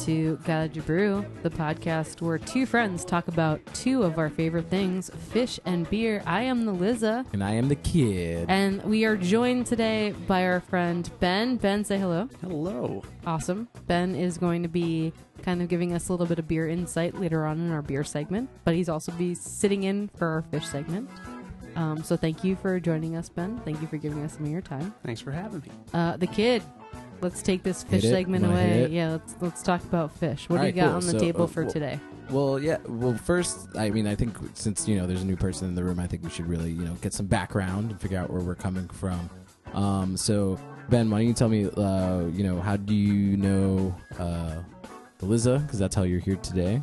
welcome to Gallagher Brew, the podcast where two friends talk about two of our favorite things Phish and beer. I am the Liza, And I am the kid. and we are joined today by our friend Ben. Ben, say hello. Hello. Awesome. Ben is going to be kind of giving us a little bit of beer insight later on in our beer segment, but he's also be sitting in for our Phish segment. Um, so thank you for joining us, Ben. Thank you for giving us some of your time. Thanks for having me. Uh, the kid. Let's take this Phish Hit it. segment Wanna hit away. it? Yeah, let's let's talk about Phish. What do you Alright, got cool. on the So, table uh, for well- today? Well, yeah. Well, first, I mean, I think since you know there's a new person in the room, I think we should really you know get some background and figure out where we're coming from. Um, so Ben, why don't you tell me, uh, you know, how do you know uh, the Liza? Because that's how you're here today.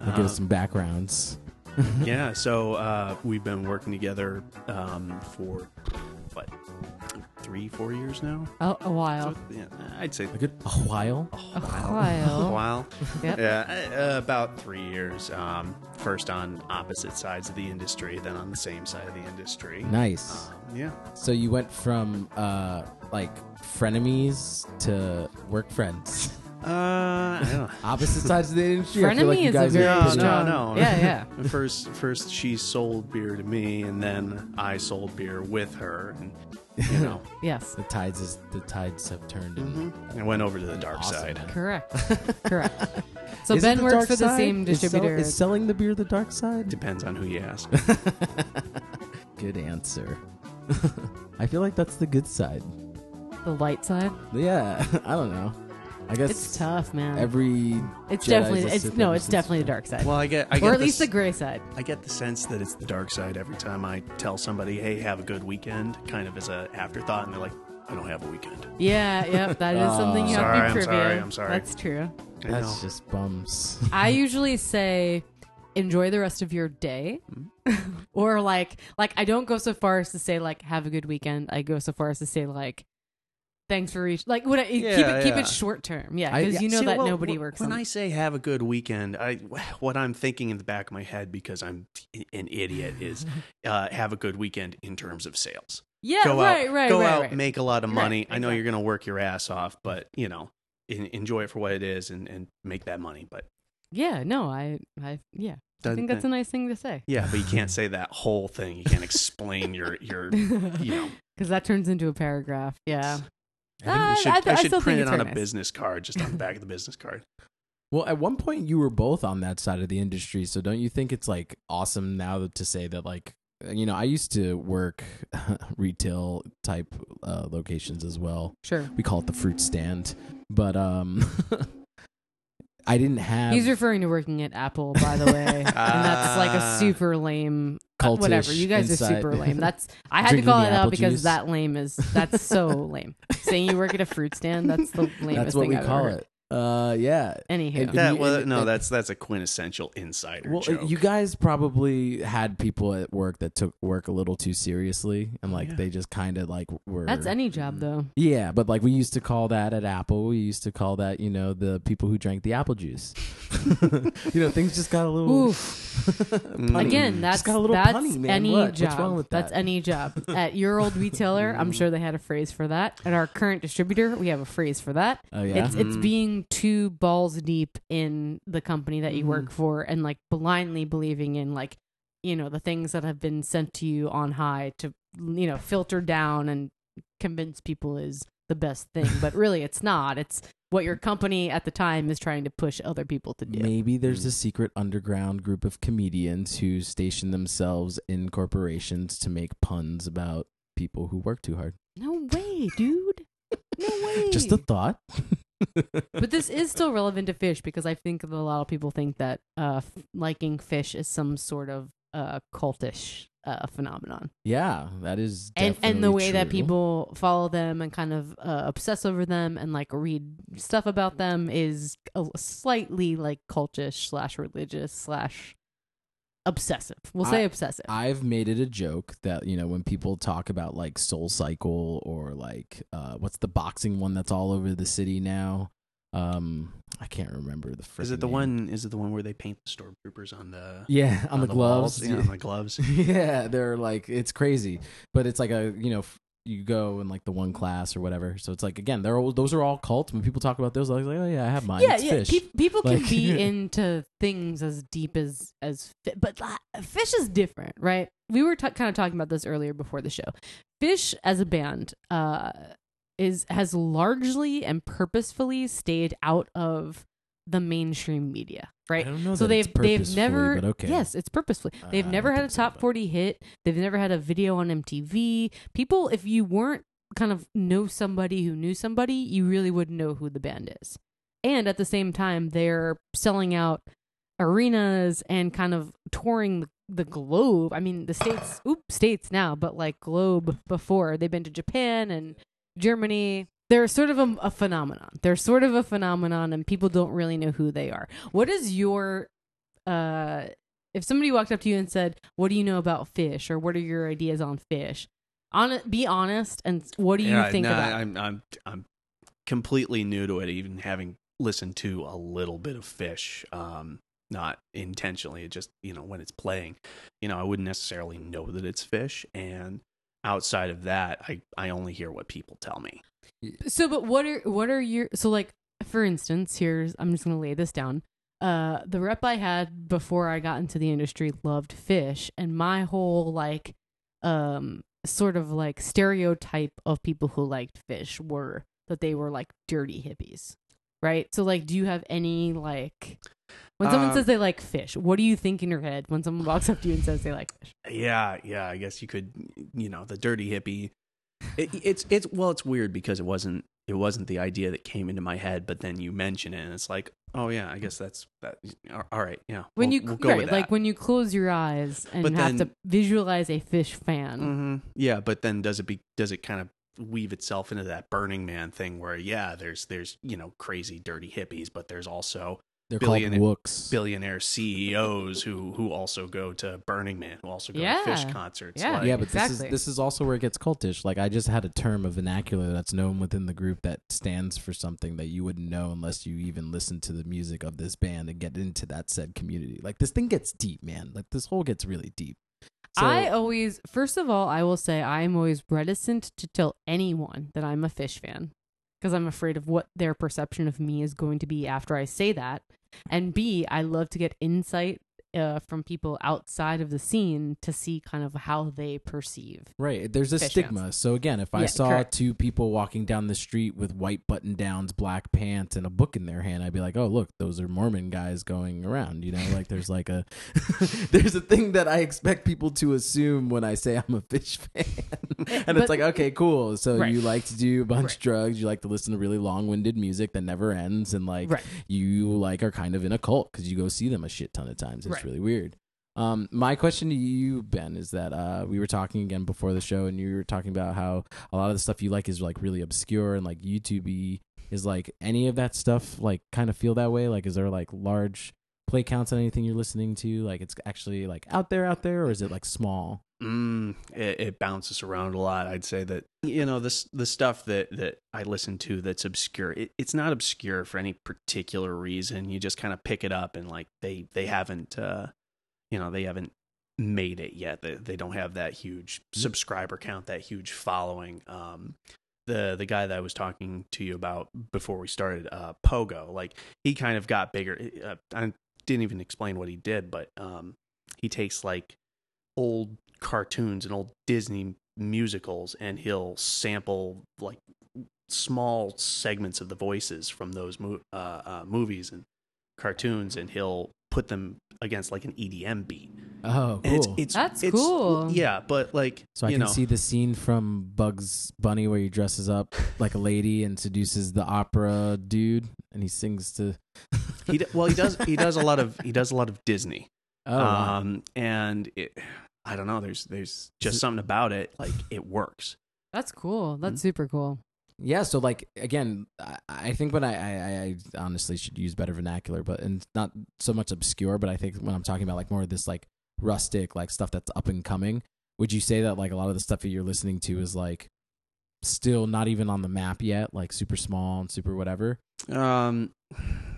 Like, give us Uh, some backgrounds. yeah, so uh, we've been working together um, for what three, four years now. Oh, a while. So, yeah, I'd say A good a while. A while. a while. while. Yep. Yeah, uh, about three years. Um, first on opposite sides of the industry, then on the same side of the industry. Nice. Um, yeah. So you went from uh, like frenemies to work friends. Uh, I. Opposite sides of the industry. I Frenemy like is a guys are very No, no, no. Yeah, yeah. First, first she sold beer to me, and then I sold beer with her, and you know, Yes. The tides is the tides have turned. And mm-hmm. I went over to the dark Awesome. side. Correct. Correct. So Is it Ben the works dark for the side? same Is sell- distributor. Is, selling the beer the dark side? Depends on who you ask. Good answer. I feel like that's the good side. the light side. Yeah, I don't know. I guess It's tough, man. Every it's Jedi's definitely a it's Sith no, ever it's since definitely the dark side. Well, I get, I get or get at least this- the gray side. I get the sense that it's the dark side every time I tell somebody, "Hey, have a good weekend," kind of as a afterthought, and they're like, "I don't have a weekend." Yeah, yep. That is something you Sorry, have I'm to be privy sorry. I'm sorry. That's true. I know. that's just bums. I usually say enjoy the rest of your day. Or like like I don't go so far as to say like have a good weekend. I go so far as to say like thanks for reach like what I, keep Yeah, it keep yeah. it short term. Yeah, because you know See, that well, nobody works When on I say have a good weekend, I what I'm thinking in the back of my head because I'm an idiot is uh, have a good weekend in terms of sales. Yeah, go right, out, right, go right, out, right. make a lot of Right, money. I know exactly. you're going to work your ass off, but you know, en- enjoy it for what it is and, and make that money. But Yeah, no, I I yeah. I think that's a nice thing to say. yeah, but you can't say that whole thing. You can't explain your your you know. Because that turns into a paragraph. Yeah. I, think Ah, should, I I, th- I should still think print it on a nice. business card, just on the back of the business card. Well, at one point you were both on that side of the industry, so don't you think it's like awesome now to say that like you know I used to work retail type uh, locations as well. Sure. We call it the fruit stand, but um, I didn't have He's referring to working at Apple, by the way, and that's like a Ah. super lame. Cultish whatever, you guys inside. are super lame. That's I had to Drinking call the it out because juice. that lame is that's so lame. Saying you work at a fruit stand, that's the lamest That's what thing we I've call ever heard. it. Uh, yeah. Anywho, And- That you- well, and- no, and- that's that's a quintessential insider Well, joke. you guys probably had people at work that took work a little too seriously, and like Yeah. they just kind of like were. that's any job though. Yeah, but like we used to call that at Apple. We used to call that, you know, the people who drank the apple juice. you know, things just got a little. punny. Again, Just that's got a little that's punny, man. any What? job. What's wrong with That's that? any job. At your old retailer, I'm sure they had a phrase for that. At our current distributor, we have a phrase for that. Oh yeah. It's it's Mm. Being too balls deep in the company that you Mm-hmm. work for and like blindly believing in like you know the things that have been sent to you on high to you know filter down and convince people is the best thing, but really it's not. It's what your company at the time is trying to push other people to do. Maybe there's Mm. a secret underground group of comedians who station themselves in corporations to make puns about people who work too hard. No way, dude. No way. Just a thought. but this is still relevant to Phish because I think that a lot of people think that uh, f- liking Phish is some sort of uh, cultish uh, phenomenon. Yeah, that is and and the way that people follow them and kind of uh, obsess over them and like read stuff about them is a slightly like cultish slash religious slash obsessive. We'll say I- obsessive. I've made it a joke that you know when people talk about like Soul Cycle or like uh, what's the boxing one that's all over the city now. Um, I can't remember the. Is it the name. one? Is it the one where they paint the stormtroopers on the Yeah, on, the, walls? gloves. Yeah, on the gloves. yeah, they're like it's crazy, but it's like a you know f- you go in like the one class or whatever. So it's like again, they're all, those are all cults. When people talk about those, I was like, oh yeah, I have mine. yeah, it's yeah. Phish. Pe- people can be into things as deep as as fi- but uh, Phish is different, right? We were t- kind of talking about this earlier before the show. Phish as a band uh, is has largely and purposefully stayed out of the mainstream media, right? I don't know so they've they've never okay. yes it's purposefully. They've Uh, never had a think so, top 40 hit. They've never had a video on mtv people if you weren't kind of know somebody who knew somebody you really wouldn't know who the band is. And at the same time they're selling out arenas and kind of touring the, the globe. I mean the states oop states now but like globe before. They've been to japan and germany they're sort of a, a phenomenon. They're sort of a phenomenon and people don't really know who they are. What is your uh if somebody walked up to you and said what do you know about Phish? or what are your ideas on Phish? On be honest and what do you yeah, think no, about I'm I'm I'm completely new to it, even having listened to a little bit of Phish. Um, not intentionally, it just you know when it's playing, you know I wouldn't necessarily know that it's Phish, and outside of that, I I only hear what people tell me. So, but what are what are your so like for instance? Here's I'm just gonna lay this down. Uh, the rep I had before I got into the industry loved Phish, and my whole like, um, sort of like stereotype of people who liked Phish were that they were like dirty hippies, right? So, like, do you have any like when someone Um, says they like Phish? What do you think in your head when someone walks up to you and says they like Phish? Yeah, yeah. I guess you could, you know, the dirty hippie. It, it's it's well, it's weird because it wasn't it wasn't the idea that came into my head, but then you mention it, and it's like, oh yeah, I guess that's that. All right, yeah. When we'll- you we'll go right, like when you close your eyes and But have to visualize a Phish fan. hmm Yeah, but then does it be does it kind of weave itself into that Burning Man thing where yeah, there's there's you know crazy dirty hippies, but there's also They're called billionaire- wooks. billionaire CEOs who who also go to Burning Man, who also go to Phish concerts. Yeah. like- yeah, but this exactly. is this is also where it gets cultish. Like I just had a term of vernacular that's known within the group that stands for something that you wouldn't know unless you even listen to the music of this band and get into that said community. Like this thing gets deep, man. Like this whole gets really deep. So, I always, first of all, I will say I'm always reticent to tell anyone that I'm a Phish fan because I'm afraid of what their perception of me is going to be after I say that. And B, I love to get insight uh, from people outside of the scene to see kind of how they perceive. Right. There's a stigma. So again, if I Yeah, saw correct. two people walking down the street with white button downs, black pants, and a book in their hand, I'd be like, "Oh, look, those are Mormon guys going around." You know, like there's like a there's a thing that I expect people to assume when I say I'm a Phish fan, and But- it's like, okay, cool. So Right. you like to do a bunch Right. of drugs, you like to listen to really long-winded music that never ends, and like Right. you like are kind of in a cult because you go see them a shit ton of times. It's Right. really weird. Um, my question to you, Ben, is that uh, we were talking again before the show, and you were talking about how a lot of the stuff you like is like really obscure and like YouTube is like any of that stuff like kind of feel that way. Like, is there like large play counts on anything you're listening to? Like, it's actually like out there, out there, or is it like small? Mm, it, it bounces around a lot. I'd say that you know this the stuff that that I listen to that's obscure. It, it's not obscure for any particular reason. You just kind of pick it up and like they they haven't uh, you know they haven't made it yet. They they don't have that huge subscriber count, that huge following. Um, the the guy that I was talking to you about before we started, uh, Pogo, like he kind of got bigger. Uh, I didn't even explain what he did, but um, he takes like old cartoons and old Disney musicals, and he'll sample like small segments of the voices from those mo- uh, uh, movies and cartoons, and he'll put them against like an EDM beat. Oh, cool. it's, it's That's it's- cool. Yeah, but like so I can know, see the scene from Bugs Bunny where he dresses up like a lady and seduces the opera dude, and he sings to. he d- well he does he does a lot of he does a lot of Disney. Oh, wow. um, and it, I don't know. There's there's just something about it. Like it works. That's cool. That's Mhm. super cool. Yeah, so like again, I, I think when I, I I honestly should use better vernacular, but and not so much obscure, but I think when I'm talking about like more of this like rustic like stuff that's up and coming, would you say that like a lot of the stuff that you're listening to is like still not even on the map yet, like super small and super whatever, Um,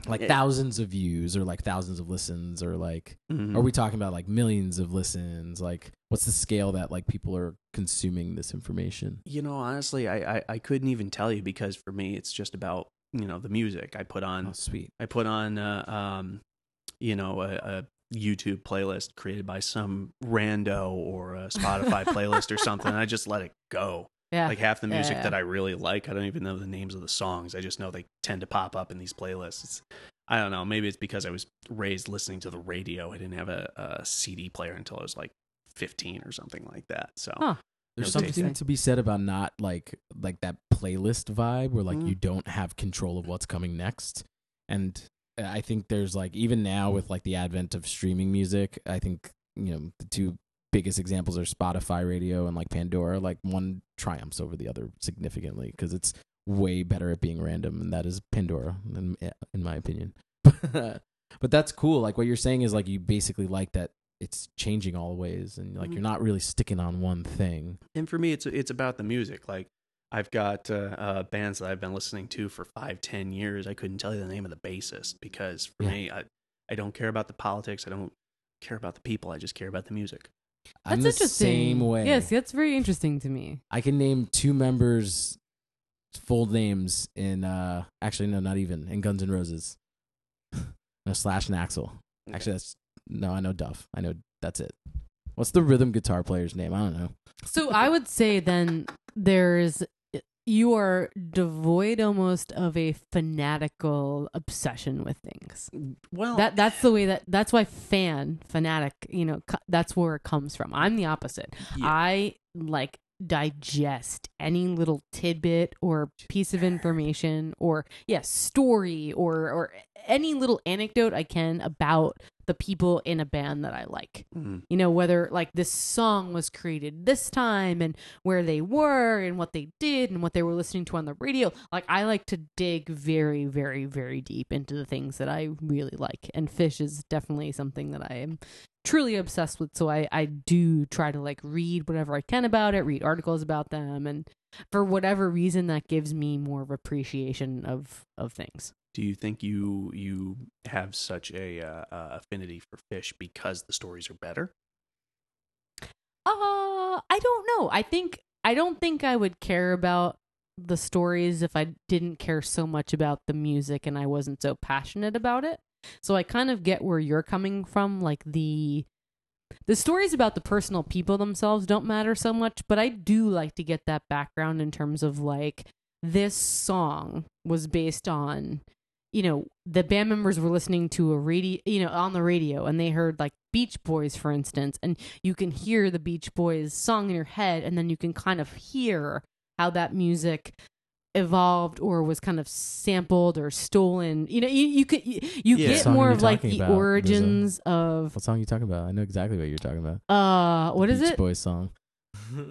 like thousands of views or like thousands of listens or like mhm. are we talking about like millions of listens? Like what's the scale that like people are consuming this information? You know, honestly, I, I I couldn't even tell you because for me, it's just about you know the music I put on. Oh, sweet. I put on, uh, um, you know, a, a YouTube playlist created by some rando or a Spotify playlist or something. And I just let it go. Yeah. Like half the Yeah, music yeah. that I really like, I don't even know the names of the songs. I just know they tend to pop up in these playlists. It's, I don't know. Maybe it's because I was raised listening to the radio. I didn't have a, a CD player until I was like 15 or something like that. So Huh. There's No something to be said about not like like that playlist vibe where like Mm. you don't have control of what's coming next. And I think there's like even now with like the advent of streaming music, I think you know the two biggest examples are Spotify radio and like Pandora. Like one triumphs over the other significantly because it's way better at being random, and that is Pandora, in, in my opinion. but that's cool. Like what you're saying is like you basically like that it's changing all ways, and like Mhm. you're not really sticking on one thing. and for me it's it's about the music like i've got uh, uh, bands that i've been listening to for five ten years i couldn't tell you the name of the bassist because for Yeah. me I, I don't care about the politics i don't care about the people i just care about the music I'm That's the interesting. same way. Yes, that's very interesting to me. I can name two members' full names in uh actually no, not even in Guns N' Roses. no Slash and Axl. Actually, that's no. I know Duff. I know that's it. What's the rhythm guitar player's name? I don't know. So I would say then there's you are devoid almost of a fanatical obsession with things. well That that's the way that that's why fan fanatic, you know, that's where it comes from. I'm the opposite. yeah. I like digest any little tidbit or piece of information or yes, story or or any little anecdote I can about the people in a band that I like. Mhm. you know whether like this song was created this time and where they were and what they did and what they were listening to on the radio. Like i like to dig very very very deep into the things that i really like. And Phish is definitely something that i am truly obsessed with. So i i do try to like read whatever i can about it read articles about them. And for whatever reason that gives me more of appreciation of of things do you think you you have such a uh, uh, affinity for Phish because the stories are better Uh, I don't know. I think I don't think I would care about the stories if I didn't care so much about the music and I wasn't so passionate about it. So I kind of get where you're coming from like the the stories about the personal people themselves don't matter so much, but I do like to get that background in terms of like this song was based on you know the band members were listening to a radio you know on the radio and they heard like beach boys for instance and you can hear the beach boys song in your head and then you can kind of hear how that music evolved or was kind of sampled or stolen you know you, you could you, you Yeah. get more of like the about, origins of What song are you talking about? I know exactly what you're talking about. uh what is it Beach it Boys song.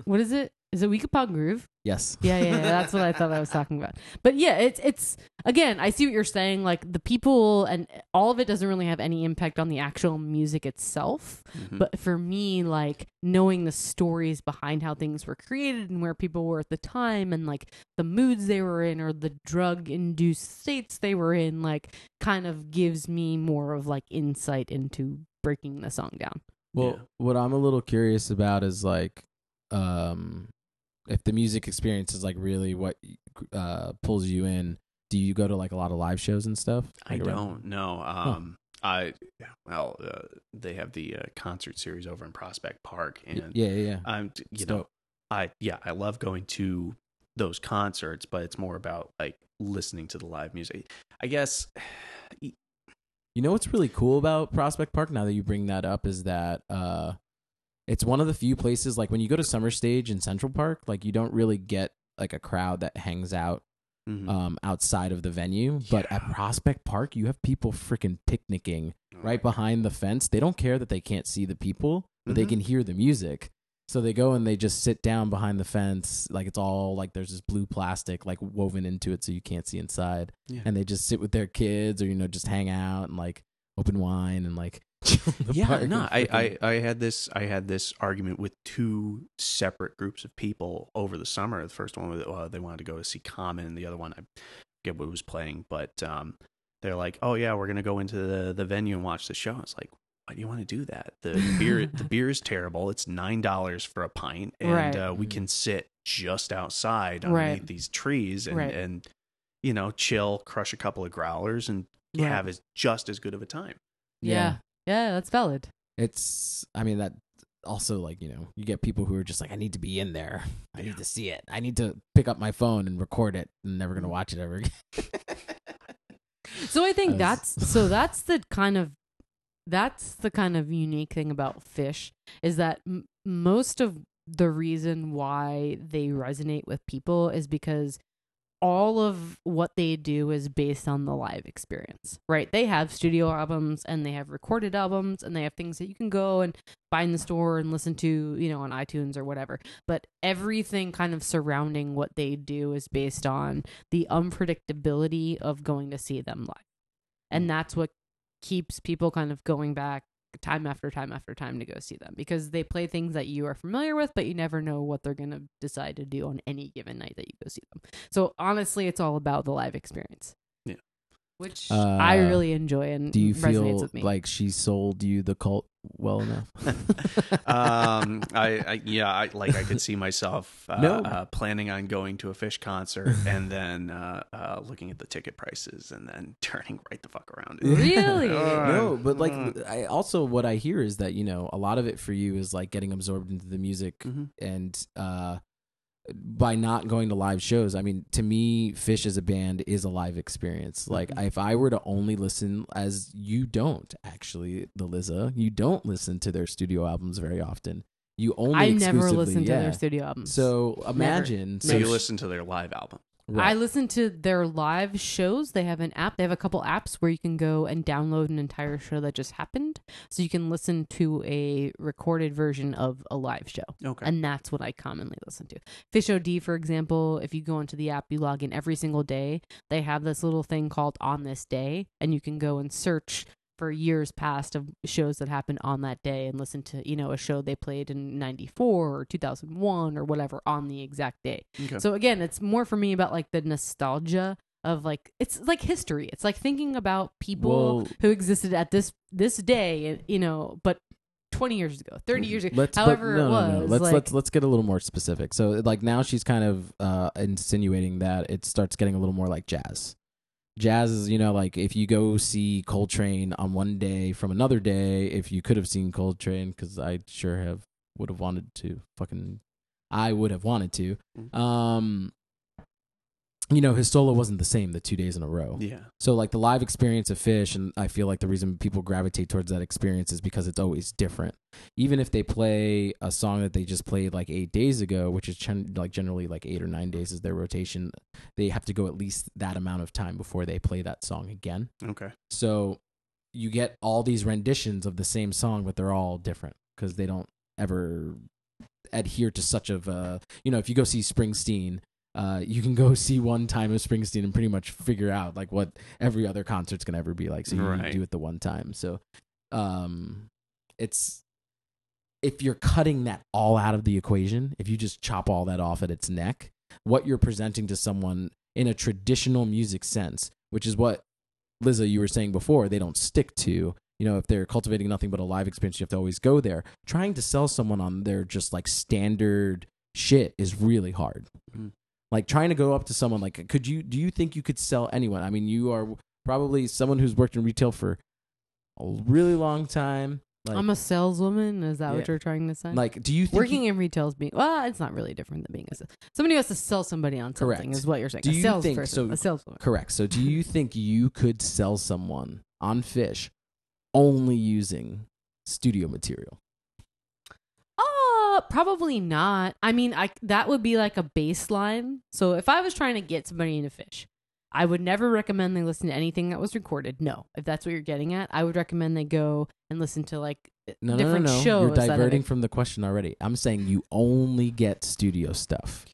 what is it is it Weekapaug Groove Yes. yeah, yeah, yeah, that's what I thought I was talking about. But yeah, it's it's again, I see what you're saying. Like the people and all of it doesn't really have any impact on the actual music itself. Mhm. But for me, like knowing the stories behind how things were created and where people were at the time and like the moods they were in or the drug induced states they were in, like kind of gives me more of like insight into breaking the song down. Well, Yeah. what I'm a little curious about is like, um, if the music experience is like really what uh pulls you in. Do you go to like a lot of live shows and stuff? I Like, around- don't know. Um, I well, uh, they have the uh, concert series over in Prospect Park, and Yeah, yeah, yeah. I'm you It's know, dope. I yeah, I love going to those concerts, but it's more about like listening to the live music. I guess You know what's really cool about Prospect Park now that you bring that up is that uh it's one of the few places like when you go to Summer Stage in Central Park, like you don't really get like a crowd that hangs out Mhm. um, outside of the venue. But at Prospect Park, you have people freaking picnicking right behind the fence. They don't care that they can't see the people, but they Mhm. can hear the music. So they go and they just sit down behind the fence, like it's all like there's this blue plastic like woven into it, so you can't see inside. Yeah. And they just sit with their kids, or you know, just hang out and like open wine and like. Chill in the yeah park no I, I i had this i had this argument with two separate groups of people over the summer the first one was uh, they wanted to go to see common and the other one i forget what was playing but um they're like oh yeah we're gonna go into the the venue and watch the show it's like why do you want to do that the beer the beer is terrible it's nine dollars for a pint and Right. uh, we can sit just outside underneath Right. these trees and Right. and you know chill crush a couple of growlers and have as just as good of a time Yeah. Yeah, that's valid. it's i mean that also like you know you get people who are just like i need to be in there i Yeah. need to see it i need to pick up my phone and record it and never gonna mm-hmm. watch it ever again So I think I was- that's so that's the kind of that's the kind of unique thing about Phish is that m- most of the reason why they resonate with people is because all of what they do is based on the live experience, right? They have studio albums and they have recorded albums and they have things that you can go and buy in the store and listen to, you know, on iTunes or whatever. But everything kind of surrounding what they do is based on the unpredictability of going to see them live. And mm. that's what keeps people kind of going back time after time after time to go see them because they play things that you are familiar with, but you never know what they're going to decide to do on any given night that you go see them. So honestly, it's all about the live experience. Yeah. Which I Uh, really enjoy and do you resonates feel with me. like she sold you the cult well enough um, I, I yeah, I like I could see myself uh, No. uh, planning on going to a Phish concert and then uh, uh, looking at the ticket prices and then turning right the fuck around. Really? no but like Uh. i also what i hear is that you know a lot of it for you is like getting absorbed into the music Mhm. and uh by not going to live shows i mean to me Phish as a band is a live experience like Mhm. if i were to only listen as you don't actually the liza you don't listen to their studio albums very often you only I never exclusively- listen to their studio albums. so imagine So you sh- listen to their live album. Right. I listen to their live shows. They have an app. They have a couple apps where you can go and download an entire show that just happened. So you can listen to a recorded version of a live show. Okay. And that's what I commonly listen to. Phish OD, for example, if you go into the app, you log in every single day. They have this little thing called On This Day, and you can go and search for years past of shows that happened on that day and listen to, you know, a show they played in 94 or 2001 or whatever on the exact day. okay. So again, it's more for me about like the nostalgia of like it's like history. It's like thinking about people Well- who existed at this this day, you know, but 20 years ago, 30 years ago, Let's, however no, it no, was. no. Let's like, let's let's get a little more specific. So like now she's kind of uh insinuating that it starts getting a little more like jazz. Jazz is, you know, like if you go see Coltrane on one day from another day, if you could have seen Coltrane, because I sure have would have wanted to fucking, I would have wanted to. Mhm. Um, you know, his solo wasn't the same the two days in a row. yeah. So like the live experience of Phish, and I feel like the reason people gravitate towards that experience is because it's always different. Even if they play a song that they just played like eight days ago, which is gen- like generally like eight or nine days is their rotation, they have to go at least that amount of time before they play that song again. Okay. So you get all these renditions of the same song, but they're all different because they don't ever adhere to such of a you know if you go see Springsteen. Uh, you can go see one time of Springsteen and pretty much figure out like what every other concert's gonna ever be like. So you Right. do it the one time. So, um, it's if you're cutting that all out of the equation, if you just chop all that off at its neck, what you're presenting to someone in a traditional music sense, which is what Liza, you were saying before, they don't stick to. You know, if they're cultivating nothing but a live experience, you have to always go there. Trying to sell someone on their just like standard shit is really hard. Mhm. Like trying to go up to someone like, could you? Do you think you could sell anyone? I mean, you are probably someone who's worked in retail for a really long time. Like, I'm a saleswoman. Is that Yeah. what you're trying to say? like, do you think Working you- in retail is being well, it's not really different than being a. Somebody who has to sell somebody on something Correct. is what you're saying. Do a you salesperson, think- so- a saleswoman. Correct. So, do you think you could sell someone on Phish only using studio material? Uh, probably not. I mean, I that would be like a baseline. So if I was trying to get somebody into Phish, I would never recommend they listen to anything that was recorded. No, if that's what you're getting at, I would recommend they go and listen to like No, no, no, different no. shows. You're diverting from the question already. I'm saying you only get studio stuff.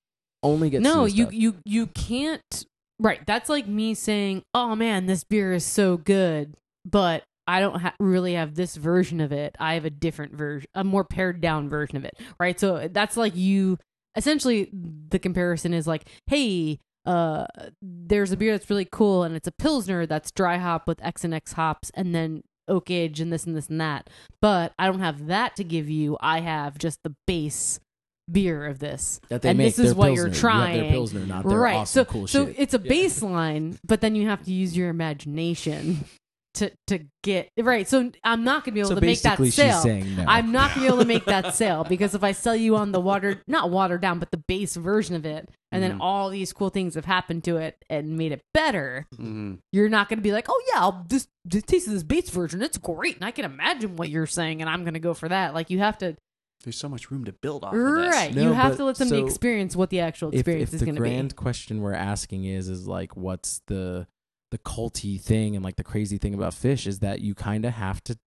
Only get no, studio you stuff. you you can't. Right, that's like me saying, "Oh man, this beer is so good," but I don't ha- really have this version of it. I have a different version, a more pared down version of it. Right, so that's like you. Essentially, the comparison is like, "Hey, uh, there's a beer that's really cool, and it's a pilsner that's dry hop with X and X hops, and then oak age and this and this and that. But I don't have that to give you. I have just the base." beer of this that they and make this is what you're Pilsner. You trying their Pilsner, not their right awesome so cool so shit. it's a Yeah. baseline but then you have to use your imagination to to get right so i'm not gonna be able So to make that sale no. i'm not gonna be able to make that sale because if i sell you on the water not watered down but the base version of it and then Mhm. all these cool things have happened to it and made it better Mhm. you're not gonna be like oh yeah i'll just, just taste this base version it's great and i can imagine what you're saying and i'm gonna go for that like you have to There's so much room to build off of this. right No, you have to let somebody so experience what the actual if, experience if is the gonna be. The grand question we're asking is is like what's the the culty thing and like the crazy thing about Phish is that you kind of have to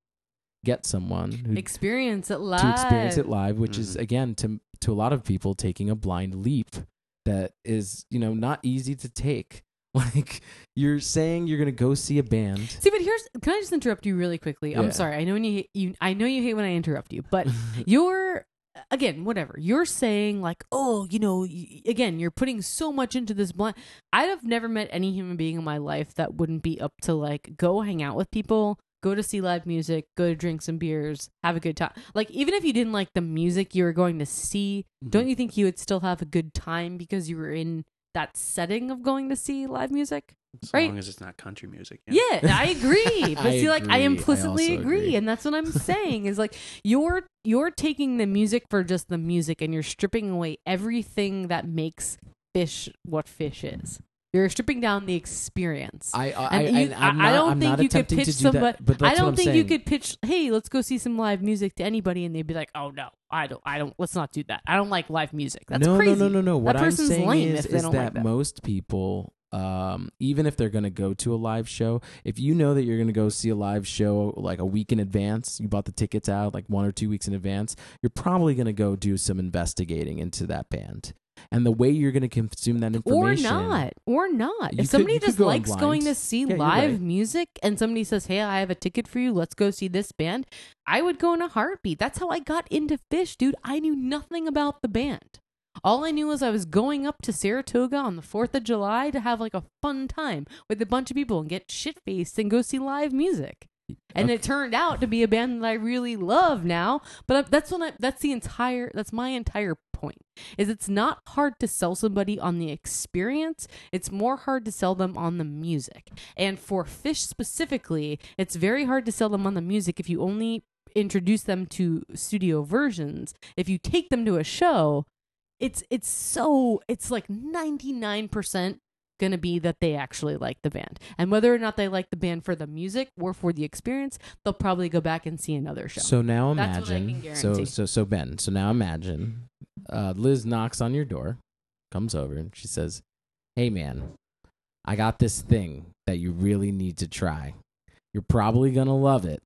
get someone who experience it live to experience it live which is Mhm. again to to a lot of people taking a blind leap that is you know not easy to take like you're saying you're gonna go see a band See, but here's can I just interrupt you really quickly? Yeah. I'm sorry. I know when you you I know you hate when I interrupt you, but you're again whatever. You're saying like oh you know y- again you're putting so much into this blind i have never met any human being in my life that wouldn't be up to like go hang out with people go to see live music go to drink some beers have a good time like even if you didn't like the music you were going to see Mm-hmm. don't you think you would still have a good time because you were in that setting of going to see live music As Right. long as it's not country music. yeah, I agree. But I see, like I agree. I implicitly also agree. agree. and that's what I'm saying is like you're you're taking the music for just the music, and you're stripping away everything that makes Phish what Phish is. You're stripping down the experience. I I, and I, you, I'm I don't I'm think not you could pitch to do somebody. that, but that's I don't what I'm think saying. you could pitch. Hey, let's go see some live music to anybody, and they'd be like, "Oh no, I don't. I don't. Let's not do that. I don't like live music. That's no, crazy." No, no, no, no. What That I'm saying lame is, is that, like that. most people, um, even if they're going to go to a live show, if you know that you're going to go see a live show like a week in advance, you bought the tickets out like one or two weeks in advance, you're probably going to go do some investigating into that band. And the way you're going to consume that information, or not. Or not. If somebody could just go likes going to see Yeah, live right. music and somebody says hey i have a ticket for you. Let's go see this band i would go in a heartbeat. That's how i got into Phish dude. I knew nothing about the band all i knew was i was going up to saratoga on the 4th of july to have like a fun time with a bunch of people and get shit faced and go see live music and Okay. it turned out to be a band that I really love now. But that's when I, that's the entire that's my entire point. Is it's not hard to sell somebody on the experience. It's more hard to sell them on the music. And for Phish specifically, it's very hard to sell them on the music if you only introduce them to studio versions. If you take them to a show, it's it's so it's like 99% going to be that they actually like the band. And whether or not they like the band for the music or for the experience, they'll probably go back and see another show. So now That's imagine. So so so Ben. So now imagine. Uh, Liz knocks on your door, comes over, and she says, "Hey man, I got this thing that you really need to try. You're probably gonna love it,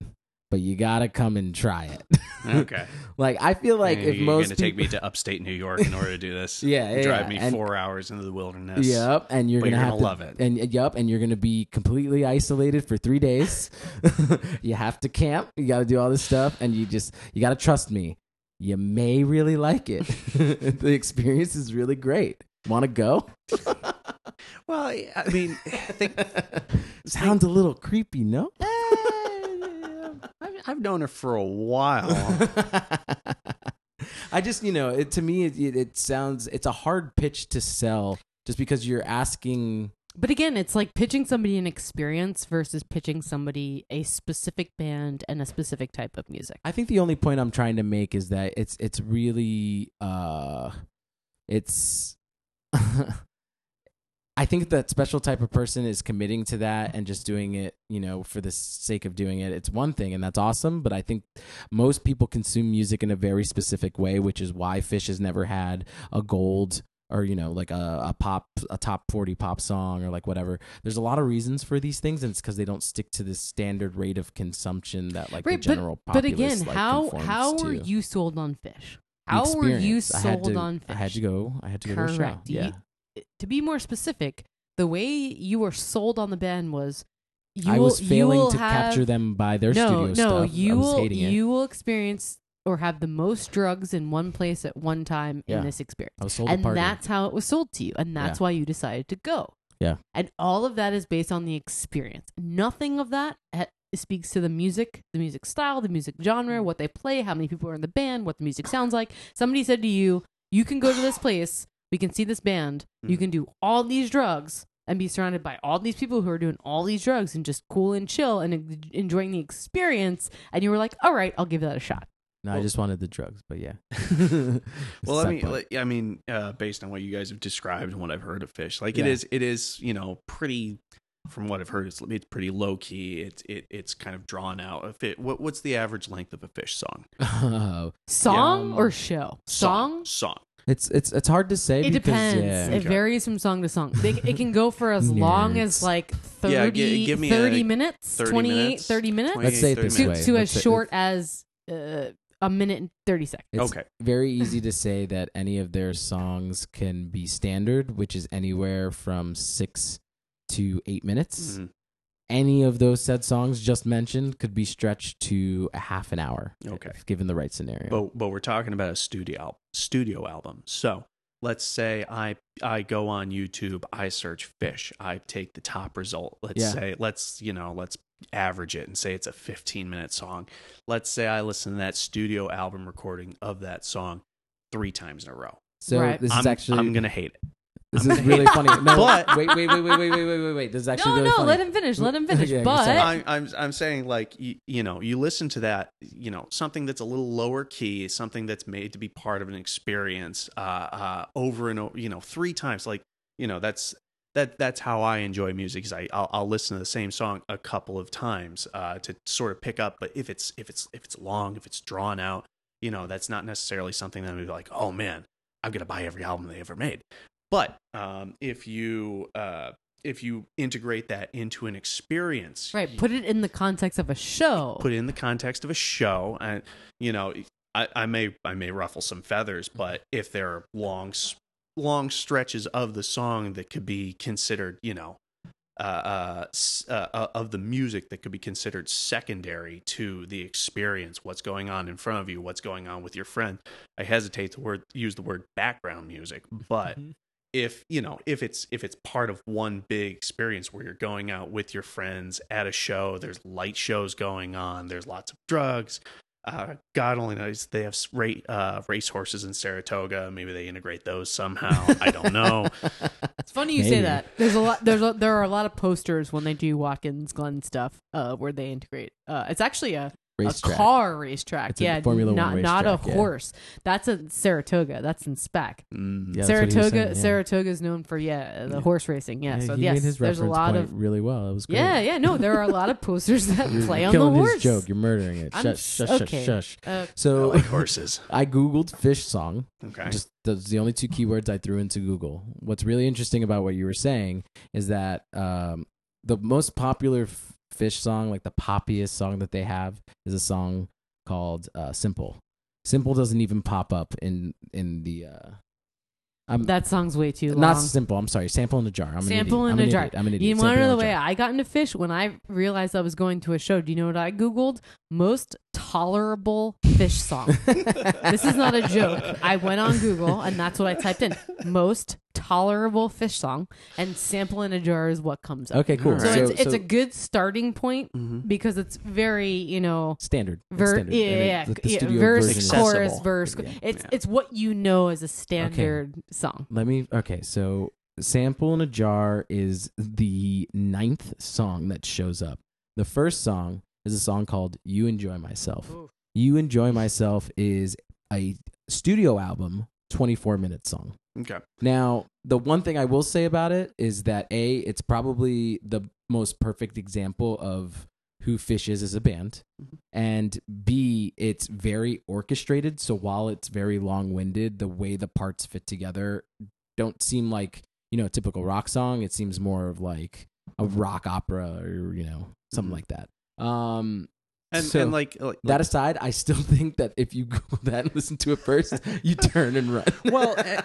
but you gotta come and try it." Okay. like I feel like if most. You're most gonna take me to upstate New York in order to do this. Yeah, yeah, drive me And- four hours into the wilderness. Yep, and you're gonna you're have gonna to love it. and yep, and you're gonna be completely isolated for three days. you have to camp. You got to do all this stuff, and you just you got to trust me. You may really like it. the experience is really great. Want to go? Well, I mean, I think Sounds a little creepy, no? Eh, I've, I've known her for a while. I just, you know, it, to me, it, it, it sounds it's a hard pitch to sell just because you're asking. But again, it's like pitching somebody an experience versus pitching somebody a specific band and a specific type of music. I think the only point I'm trying to make is that it's it's really uh, it's I think that special type of person is committing to that and just doing it, you know, for the sake of doing it. It's one thing, and that's awesome. But I think most people consume music in a very specific way, which is why Phish has never had a gold or you know like a, a pop a top 40 pop song or like whatever there's a lot of reasons for these things and it's because they don't stick to the standard rate of consumption that like right, the general but, but again, like, how how to. were you sold on Phish? How were you experience. I had sold to- on Phish? I had to go. I had to go to a show. Correct. Yeah. To be more specific, the way you were sold on the band was you I will, was failing to have, capture them by their no, studio no, stuff. you will you will experience or have the most drugs in one place at one time Yeah. in this experience. I was sold and that's how it was sold to you and that's Yeah. why you decided to go Yeah. and all of that is based on the experience nothing of that ha- speaks to the music the music style the music genre what they play how many people are in the band what the music sounds like somebody said to you you can go to this place we can see this band you can do all these drugs and be surrounded by all these people who are doing all these drugs and just cool and chill and en- enjoying the experience and you were like all right i'll give that a shot no, I Well- just wanted the drugs, but yeah. Well, I It's mean, that like, I mean, uh, based on what you guys have described and what I've heard of Phish, like it Yeah. is, it is, you know, pretty. From what I've heard, it's, it's pretty low key. It's it, it's kind of drawn out. If it, what, what's the average length of a Phish song? point. song um, or show song song. It's it's it's hard to say. It because, depends. Yeah. It Okay. varies from song to song. They, it can go for as long as Nerds. like 30, Yeah, gi- give me 30 a minutes, 30 28, minutes, 30 minutes, 28, Let's say it 30 this to, minutes. way. to Let's as say- short as uh, a minute and 30 seconds. It's Okay. very easy to say that any of their songs can be standard, which is anywhere from six to eight minutes. Mhm. Any of those said songs just mentioned could be stretched to a half an hour. Okay. if given the right scenario. But but we're talking about a studio studio album. So let's say I I go on YouTube, I search Phish, I take the top result. Let's Yeah. say let's you know let's average it and say it's a 15 minute song. Let's say I listen to that studio album recording of that song three times in a row. so Right. this I'm, is actually I'm gonna hate it. This is really funny. No, But- wait, wait, wait, wait, wait, wait, wait, wait, wait. This is actually no, really no, funny. let him finish. Let him finish. Yeah, but I'm, I'm I'm saying like you, you know you listen to that you know something that's a little lower key something that's made to be part of an experience uh, uh, over and over you know three times like you know that's that that's how I enjoy music is I I'll, I'll listen to the same song a couple of times uh, to sort of pick up but if it's if it's if it's long if it's drawn out you know that's not necessarily something that I'm gonna be like oh man I'm gonna buy every album they ever made but um, if you uh, if you integrate that into an experience right, put it in the context of a show. put it in the context of a show and you know I, I may i may ruffle some feathers but if there are long long stretches of the song that could be considered you know uh, uh, uh, uh, of the music that could be considered secondary to the experience what's going on in front of you what's going on with your friend i hesitate to word, use the word background music but if you know if it's if it's part of one big experience where you're going out with your friends at a show there's light shows going on there's lots of drugs uh, god only knows they have s- uh, race horses in saratoga maybe they integrate those somehow i don't know It's funny you say that. There's a lot. There's a, there are a lot of posters when they do Watkins Glen stuff, uh, where they integrate. Uh, it's actually a, a car racetrack. It's a yeah, Formula One not not a racetrack, yeah. horse. That's a Saratoga. That's in Spec. Mm. Yeah, that's what he was Saratoga. saying, yeah. Saratoga is known for yeah the Yeah. horse racing. Yeah, Yeah, so he yes, made his there's a lot point of really well. It was great. yeah yeah no. There are a lot of posters that play on the horse. his joke. You're murdering it. I'm Shush, s- shush, shush, okay. shush. Uh, I So like horses I googled Phish song. okay Just those the only two keywords I threw into Google. What's really interesting about what you were saying is that um, the most popular f- Phish song, like the poppiest song that they have, is a song called uh, "Simple." Simple doesn't even pop up in in the. Uh, I'm that song's way too long. not simple. I'm sorry. Sample in a jar. I'm Sample in I'm a jar. Idiot. I'm an idiot. You want to know the way. I got into Phish? When I realized I was going to a show, do you know what I Googled? Most tolerable Phish song. this is not a joke. I went on Google and that's what I typed in. Most tolerable Phish song and sample in a jar is what comes up. Okay, cool. So, right. it's, it's a good starting point Mhm. because it's very, you know, standard. Ver- standard. yeah, I yeah, the- the yeah, studio verse, version chorus, verse. Yeah. It's Yeah. it's what you know as a standard song. Let me. Okay, so "Sample in a Jar" is the ninth song that shows up. The first song is a song called "You Enjoy Myself." "You Enjoy Myself" is a studio album, twenty-four minute song. Okay. Now, the one thing I will say about it is that A, it's probably the most perfect example of who Phish is as a band. Mhm. And B, it's very orchestrated. So while it's very long winded, the way the parts fit together don't seem like, you know, a typical rock song. It seems more of like a rock opera or, you know, something Mhm. like that. Um, And So, and like, like that aside, I still think that if you Google that and listen to it first, you turn and run. well, eh,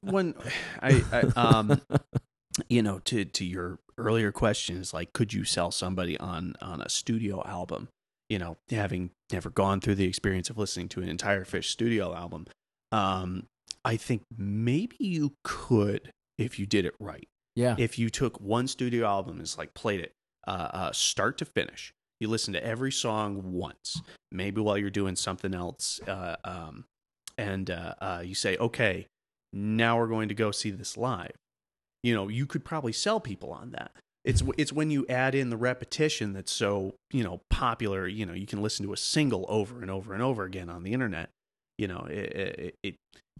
when I, I um you know to to your earlier question is like could you sell somebody on on a studio album you know having never gone through the experience of listening to an entire Phish studio album um i think maybe you could if you did it right yeah. if you took one studio album and like played it uh, uh, start to finish you listen to every song once maybe while you're doing something else uh, um, and uh, uh, you say okay now we're going to go see this live. You know you could probably sell people on that. It's it's when you add in the repetition that's so you know popular you know you can listen to a single over and over and over again on the internet you know it it it,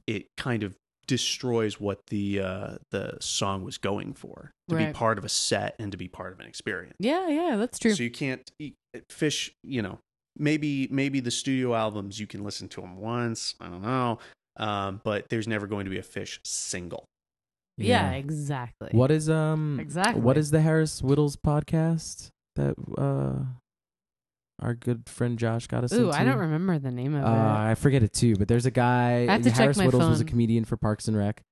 it kind of destroys what the uh the song was going for to be part of a set and to be part of an experience Yeah, yeah, that's true. so you can't eat, Phish you know maybe maybe the studio albums you can listen to them once i don't know um but there's never going to be a Phish single yeah, exactly. What is um Exactly. What is the Harris Wittels podcast that uh our good friend Josh got us Ooh, into? I don't remember the name of Uh, it. I forget it too, but there's a guy. I have to check Harris my Wittels was a comedian for Parks and Rec.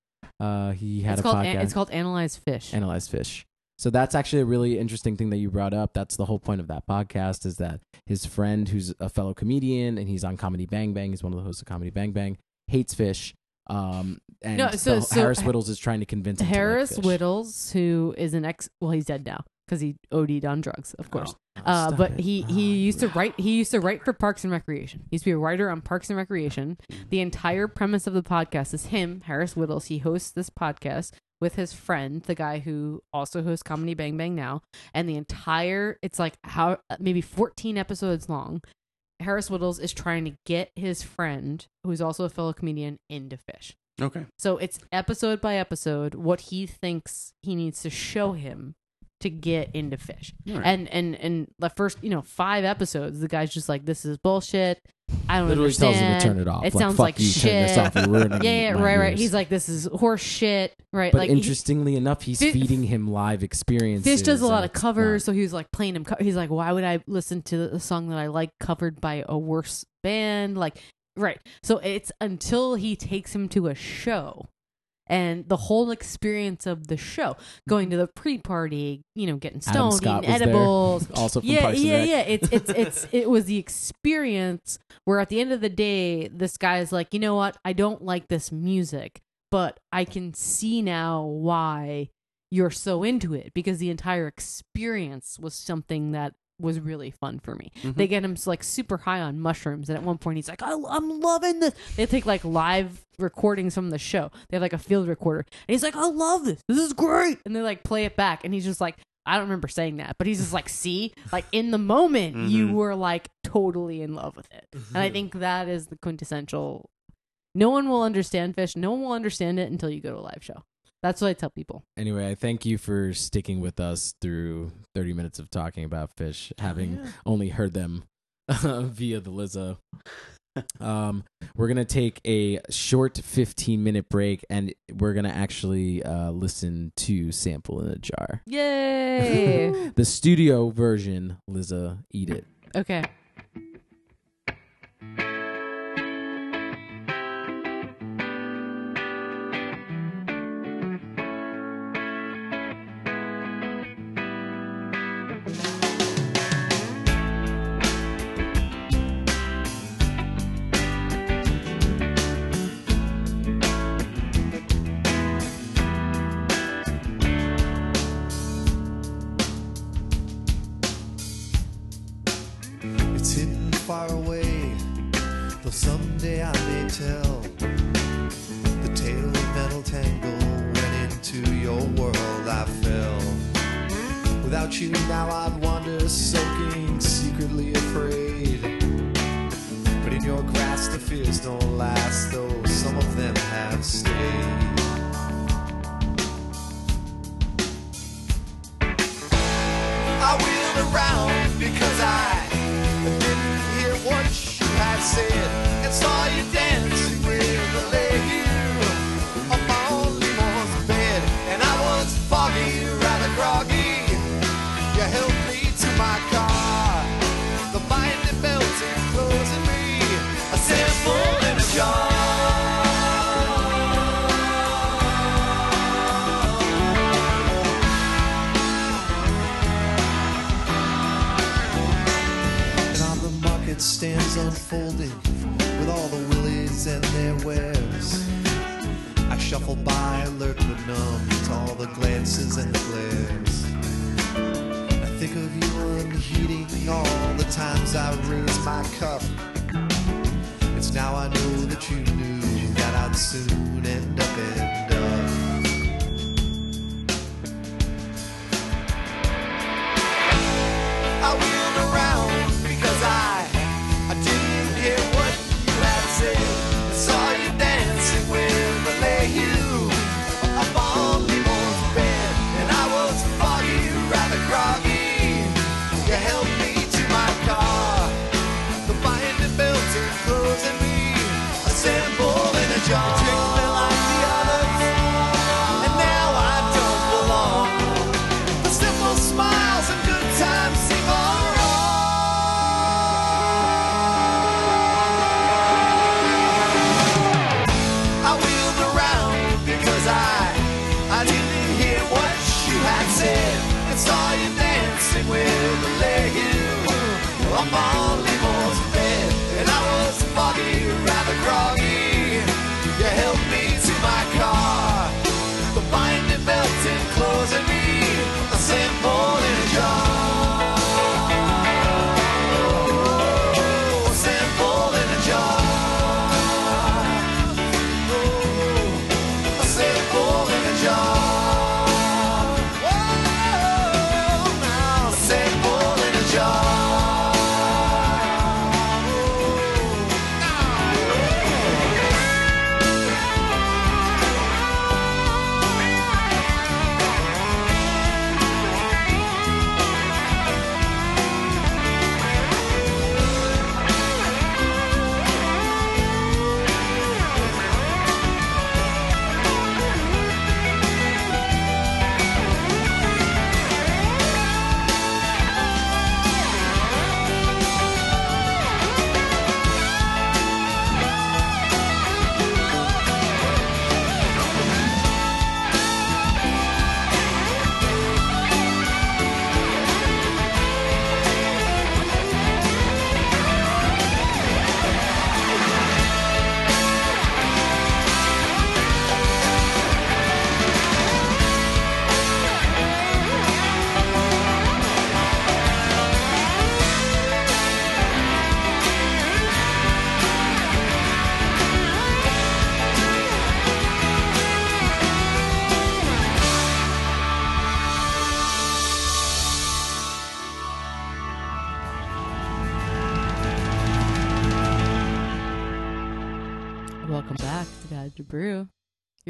Uh, he had It's a called podcast. An- it's called Analyze Phish. Analyze Phish. So that's actually a really interesting thing that you brought up. That's the whole point of that podcast is that his friend, who's a fellow comedian and he's on Comedy Bang Bang, he's one of the hosts of Comedy Bang Bang, hates Phish. Um, and No, so- so Harris Ha- Wittels is trying to convince him. to like Harris. Wittels, who is an ex, well, he's dead now because he OD'd on drugs, of course. Uh, but it. he Oh, he used to write he used to write for Parks and Recreation. He used to be a writer on Parks and Recreation. The entire premise of the podcast is him, Harris Wittels. He hosts this podcast with his friend, the guy who also hosts Comedy Bang Bang now, and the entire it's like how maybe 14 episodes long. Harris Wittels is trying to get his friend, who's also a fellow comedian, into Phish. okay So it's episode by episode what he thinks he needs to show him to get into Phish. Right. And and and the first, you know, five episodes, the guy's just like, "This is bullshit. I don't know. literally tells him to turn it off. It like, sounds like you, turn this shit. off. You're Yeah, yeah, right, right. ears." He's like, "This is horse shit." Right? But like he- interestingly enough, he's Fi- feeding him live experiences. Phish does a lot of covers, so he was like playing him. Co- he's like, why would I listen to a song that I like covered by a worse band? Like, right. So it's until he takes him to a show, and the whole experience of the show, going to the pre-party, you know, getting stoned, eating was there, edibles. also yeah, yeah, yeah. It's it's it's it was the experience where at the end of the day, this guy's like, you know what? I don't like this music, but I can see now why you're so into it because the entire experience was something that was really fun for me. Mm-hmm. They get him like super high on mushrooms, and at one point he's like, I, "I'm loving this." They take like live recordings from the show. They have like a field recorder, and he's like, "I love this. This is great." And they like play it back, and he's just like, "I don't remember saying that," but he's just like, "See, like in the moment, you Mhm. were like totally in love with it." And I think that is the quintessential. No one will understand Phish. No one will understand it until you go to a live show. That's what I tell people. Anyway, I thank you for sticking with us through 30 minutes of talking about Phish, having only heard them via the Lizzo. Um, we're gonna take a short 15 minute break, and we're gonna actually uh, listen to "Sample in a Jar," Yay! the studio version. Lizzo, eat it. okay. It's hidden far away, though someday I may tell the tale of metal tangle. When into your world, I fell. Without you now, I'd wander soaking, secretly afraid. But in your grasp the fears don't last, though some of them have stayed. I wheel around because I said and saw you dancing with a lady bed. And I was foggy, rather groggy. You helped me to my car. Unfolding with all the willies and their wares. I shuffle by, alert but numb to all the glances and the glares. I think of you unheeding all the times I raise my cup. It's now I know that you knew that I'd soon end up end up.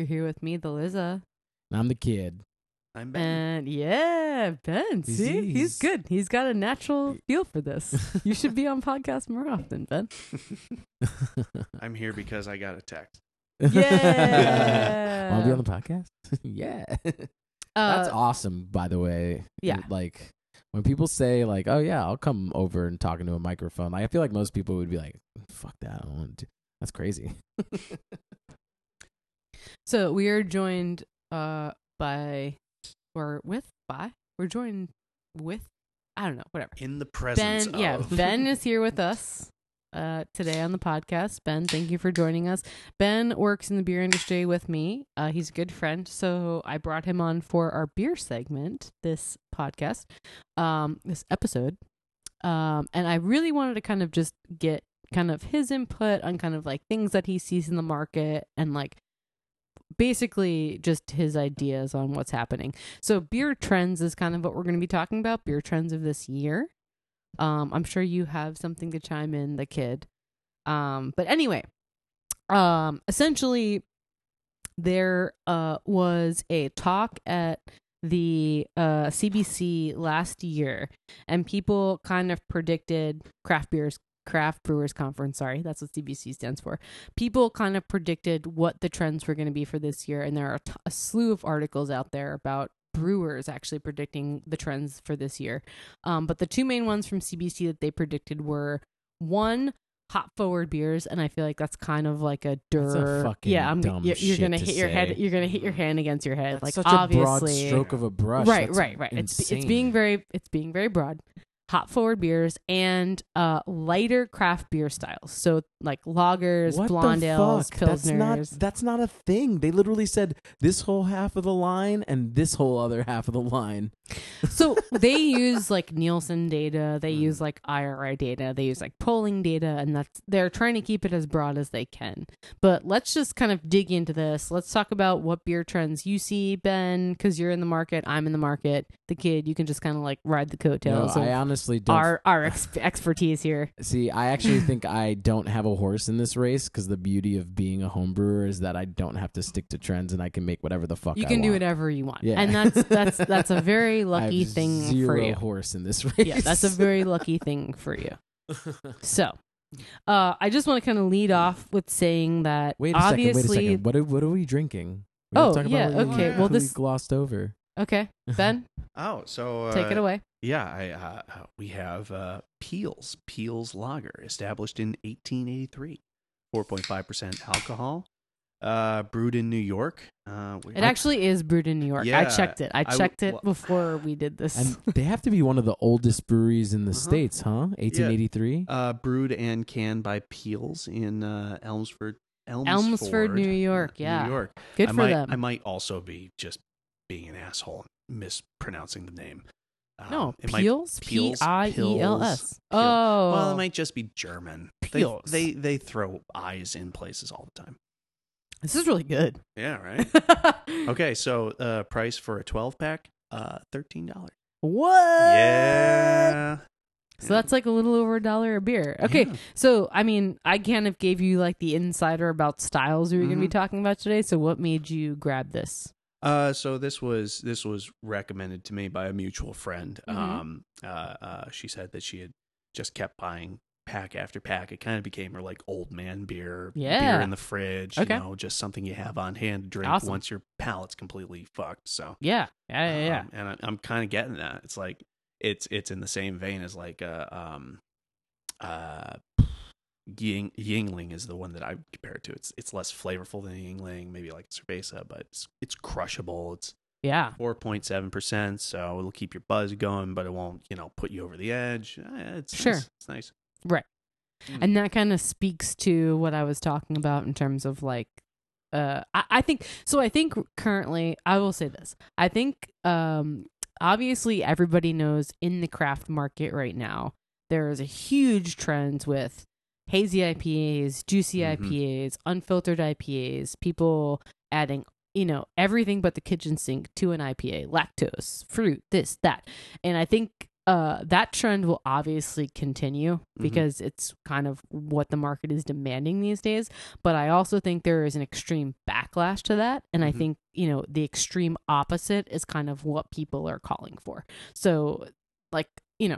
You're here with me, the Liza. I'm the kid. I'm Ben. And yeah, Ben. He's- See, he's, he's- good. He's got a natural feel for this. You should be on podcast more often, Ben. I'm here because I got a text. Yeah. Want to be on the podcast? yeah. That's Uh, awesome, by the way. yeah. And, Like when people say like, "Oh yeah, I'll come over and talk into a microphone," like, I feel like most people would be like, "Fuck that, I don't want to." That's crazy. So we are joined uh by or with by? We're joined with I don't know whatever. In the presence Ben yeah Ben is here with us uh today on the podcast. Ben thank you for joining us. Ben works in the beer industry with me. Uh he's a good friend. So I brought him on for our beer segment this podcast um this episode. Um and I really wanted to kind of just get kind of his input on kind of like things that he sees in the market and like basically just his ideas on what's happening. So beer trends is kind of what we're going to be talking about, beer trends of this year. Um I'm sure you have something to chime in the kid. Um but anyway, um essentially there uh was a talk at the uh CBC last year and people kind of predicted craft beers craft brewers conference sorry that's what CBC stands for. People kind of predicted what the trends were going to be for this year and there are a, t- a slew of articles out there about brewers actually predicting the trends for this year. Um, but the two main ones from cbc that they predicted were one hop forward beers and i feel like that's kind of like a dur yeah i'm dumb you're, you're gonna to hit your say. head you're gonna hit your hand against your head That's like such obviously a broad stroke of a brush. right That's right right. It's it's being very it's being very broad hop forward beers and uh, lighter craft beer styles. So like lagers, What blonde ales, fuck? That's not pilsners. that's not a thing. They literally said this whole half of the line and this whole other half of the line. so they use like Nielsen data, they Mm. use like IRI data, they use like polling data, and that's they're trying to keep it as broad as they can. But let's just kind of dig into this. Let's talk about what beer trends you see, Ben, because you're in the market, I'm in the market. The kid, you can just kind of like ride the No, coattails I of honestly don't our our ex- expertise here. see. I actually think I don't have a horse in this race because the beauty of being a home brewer is that I don't have to stick to trends and I can make whatever the fuck You I can do want. whatever you want, Yeah. and that's that's that's a very I have lucky thing zero for you. horse in this race. Yeah, that's a very lucky thing for you. So, uh, I just want to kind of lead off with saying that Wait a obviously, second. Wait a second. What are, what are we drinking? We Oh, have to yeah, about what okay, We, well, we this- glossed over. okay, Ben, Oh, so uh, take it away. Yeah, I, uh, uh, we have uh, Piels Piels Lager, established in 1883, 4.5% alcohol, uh, brewed in New York. Uh, we- It actually is brewed in New York. I checked it. I I w- checked it well- before we did this. And they have to be one of the oldest breweries in the Uh-huh. states, huh? 1883. uh, brewed and canned by Piels in uh, Elmsford, Elmsford, Elmsford, New York, yeah. New York. Good I for might, them. I might also be just being an asshole, and mispronouncing the name. Um, no, it might- Piels, P I E L S. Oh, Well, it might just be German. They, Piels. they they throw eyes in places all the time. this is really good. Yeah, right. okay, so uh, price for a twelve pack, uh, thirteen dollars. What? Yeah. So that's like a little over a dollar a beer. Okay, Yeah. so I mean, I kind of gave you like the insider about styles we were going to be talking about today. So what made you grab this? Uh, so this was this was recommended to me by a mutual friend. Mhm. Um, uh, uh, she said that she had just kept buying pack after pack. It kind of became her like old man beer, Yeah. beer in the fridge. Okay. You know, just something you have on hand to drink Awesome. once your palate's completely fucked. So Yeah, yeah, yeah. yeah. Um, and I, I'm kind of getting that. It's like it's it's in the same vein as like uh um uh Ying, Yuengling is the one that I compare it to. It's it's less flavorful than Yuengling, maybe like cerveza, but it's it's crushable. It's yeah. four point seven percent, so it'll keep your buzz going, but it won't you know put you over the edge. It's Sure. nice. it's nice. Right. And that kind of speaks to what I was talking about in terms of like uh I, I think so I think currently I will say this. I think um obviously everybody knows in the craft market right now there is a huge trend with hazy IPAs, juicy Mhm. IPAs, unfiltered IPAs, people adding you know everything but the kitchen sink to an IPA, lactose, fruit, this, that. And I think uh that trend will obviously continue because it's kind of what the market is demanding these days but i also think there is an extreme backlash to that and i Mhm. think you know the extreme opposite is kind of what people are calling for so like you know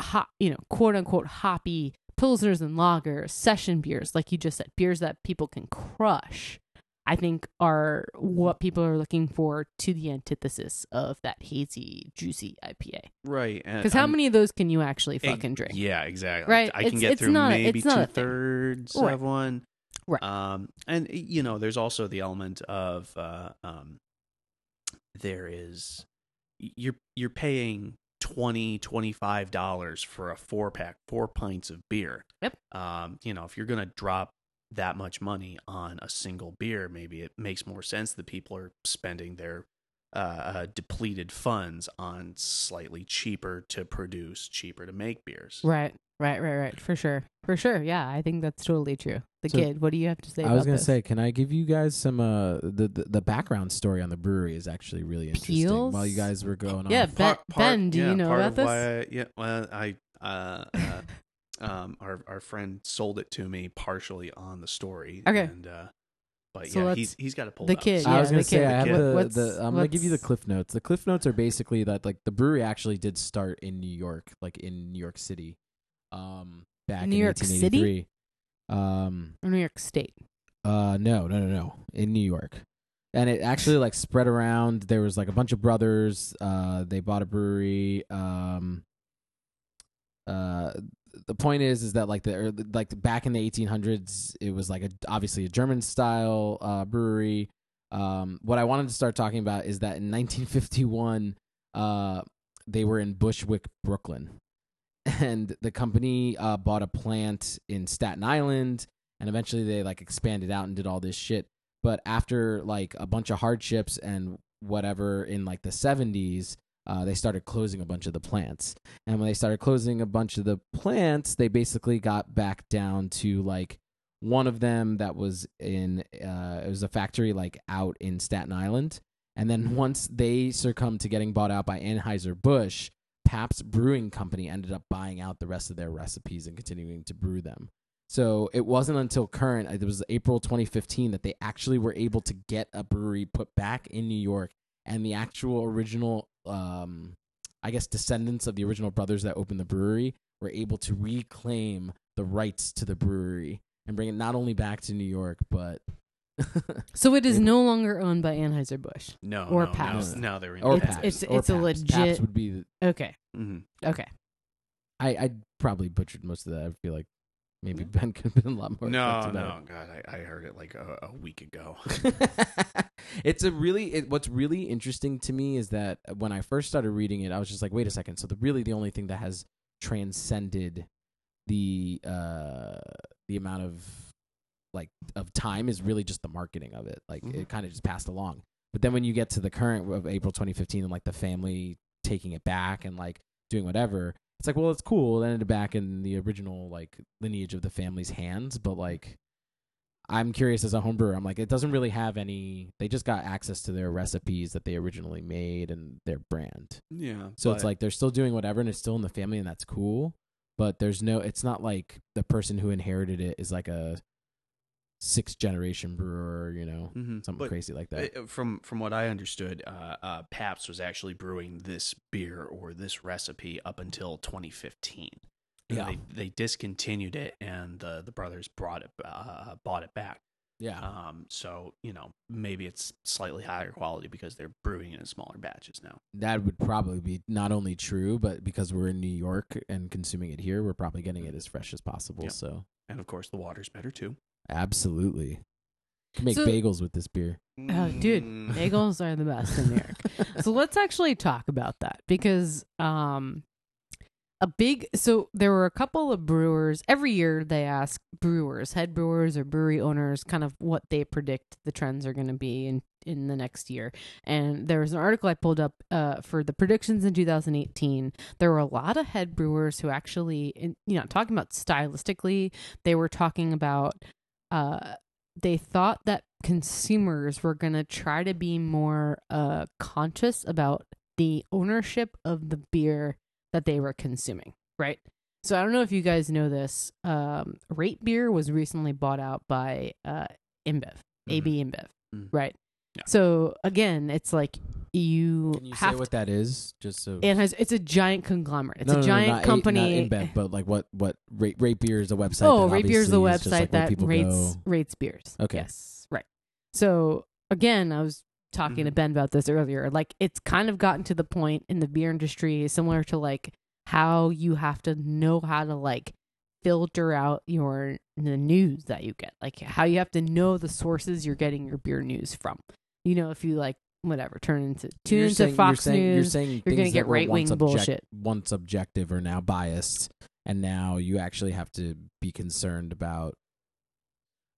hot you know quote unquote hoppy pilsners and lagers session beers like you just said beers that people can crush I think are what people are looking for to the antithesis of that hazy, juicy IPA. Right. Because how many of those can you actually fucking drink? Yeah, exactly. Right, I can it's- get it's through not maybe two thirds Right. of one. Right. Um, and you know, there's also the element of uh, um, there is you're you're paying 20 25 dollars for a four pack four pints of beer. Yep. um you know if you're gonna drop that much money on a single beer maybe it makes more sense that people are spending their uh, uh depleted funds on slightly cheaper to produce cheaper to make beers. Right, right, right, right. For sure, for sure. Yeah, I think that's totally true. The So, kid, what do you have to say? I was gonna say, can I give you guys some uh the, the the background story on the brewery is actually really interesting. Piels? While you guys were going Yeah, on, Ben- Part- part- Ben, do you know part about of this? why I- yeah, well, I uh, uh, um, our our friend sold it to me partially on the story. Okay. and uh, but So yeah, he's he's got to pull the it up. kid, So- I yeah, was gonna the say kid, I the have kid. the, What's- the I'm gonna give you the cliff notes. The cliff notes are basically that like the brewery actually did start in New York, like in New York City, um, back New in York City? Um, Or New York State. uh, no, no, no, no, in New York, and it actually like spread around. There was like a bunch of brothers. Uh, they bought a brewery. Um, uh, the point is, is that like the like back in the 1800s, it was like a obviously a German style uh, brewery. Um, what I wanted to start talking about is that in 1951, uh, they were in Bushwick, Brooklyn, and the company uh, bought a plant in Staten Island, and eventually they like expanded out and did all this shit. But after like a bunch of hardships and whatever in like the seventies, uh, they started closing a bunch of the plants. And when they started closing a bunch of the plants, they basically got back down to like one of them that was in uh, it was a factory like out in Staten Island. And then once they succumbed to getting bought out by Anheuser Busch, Pabst Brewing Company ended up buying out the rest of their recipes and continuing to brew them. So it wasn't until current, it was April 2015, that they actually were able to get a brewery put back in New York, and the actual original, um, I guess, descendants of the original brothers that opened the brewery were able to reclaim the rights to the brewery and bring it not only back to New York, but So it is no longer owned by Anheuser Busch. No, Or no, Pabst. No, no, they were in or It's- Pabst, it's- or it's a Pabst. legit- Pabst would be. The, Okay. Mhm. Okay. I I probably butchered most of that. I feel like maybe Ben could have been a lot more. No, effective at it. no, God, I, I heard it like a, a week ago. it's a really it, what's really interesting to me is that when I first started reading it, I was just like, wait a second. So the really the only thing that has transcended the uh the amount of like of time is really just the marketing of it. Like Mhm. it kind of just passed along. But then when you get to the current of April 2015 and like the family taking it back and like doing whatever, it's like well, it's cool. It ended back in the original like lineage of the family's hands, but like I'm curious as a home brewer. I'm like, it doesn't really have any. They just got access to their recipes that they originally made and their brand. Yeah. So it's like they're still doing whatever, and it's still in the family, and that's cool. But there's no. It's not like the person who inherited it is like a sixth generation brewer. You know, Mhm. something But, crazy like that. uh, From from what I understood, uh, uh, Pabst was actually brewing this beer or this recipe up until 2015. And Yeah. they, they discontinued it, and the the brothers brought it uh, bought it back. yeah. Um, so you know maybe it's slightly higher quality because they're brewing it in smaller batches now. that would probably be not only true, but because we're in New York and consuming it here, we're probably getting it as fresh as possible. Yeah. So And of course, the water's better too. Absolutely, Can make So- bagels with this beer. Oh, dude, Mm. bagels are the best in New York. so let's actually talk about that because um a big so there were a couple of brewers every year they ask brewers head brewers or brewery owners kind of what they predict the trends are going to be in in the next year and there was an article i pulled up uh, for the predictions in 2018 there were a lot of head brewers who actually in, you know talking about stylistically they were talking about uh they thought that consumers were going to try to be more uh conscious about the ownership of the beer that they were consuming, right? So I don't know if you guys know this. Um, Rate Beer was recently bought out by uh, InBev, AB InBev, Mhm. right? Yeah. So again, it's like you, Can you have say what that is? Just so to, it has it's a giant conglomerate. It's No, a no, no, giant not A- company. not InBev, but like what what rate rate beer is a website. oh, Rate Beer is the website like, that rates go. rates beers. Okay. Yes, right. So again, I was talking to Mhm. Ben about this earlier. Like it's kind of gotten to the point in the beer industry, similar to like how you have to know how to like filter out your the news that you get, like how you have to know the sources you're getting your beer news from. You know, if you like whatever turn into tune You're into saying- Fox you're saying, You're News, saying you're gonna get right-wing bullshit. Once objective are now biased, and now you actually have to be concerned about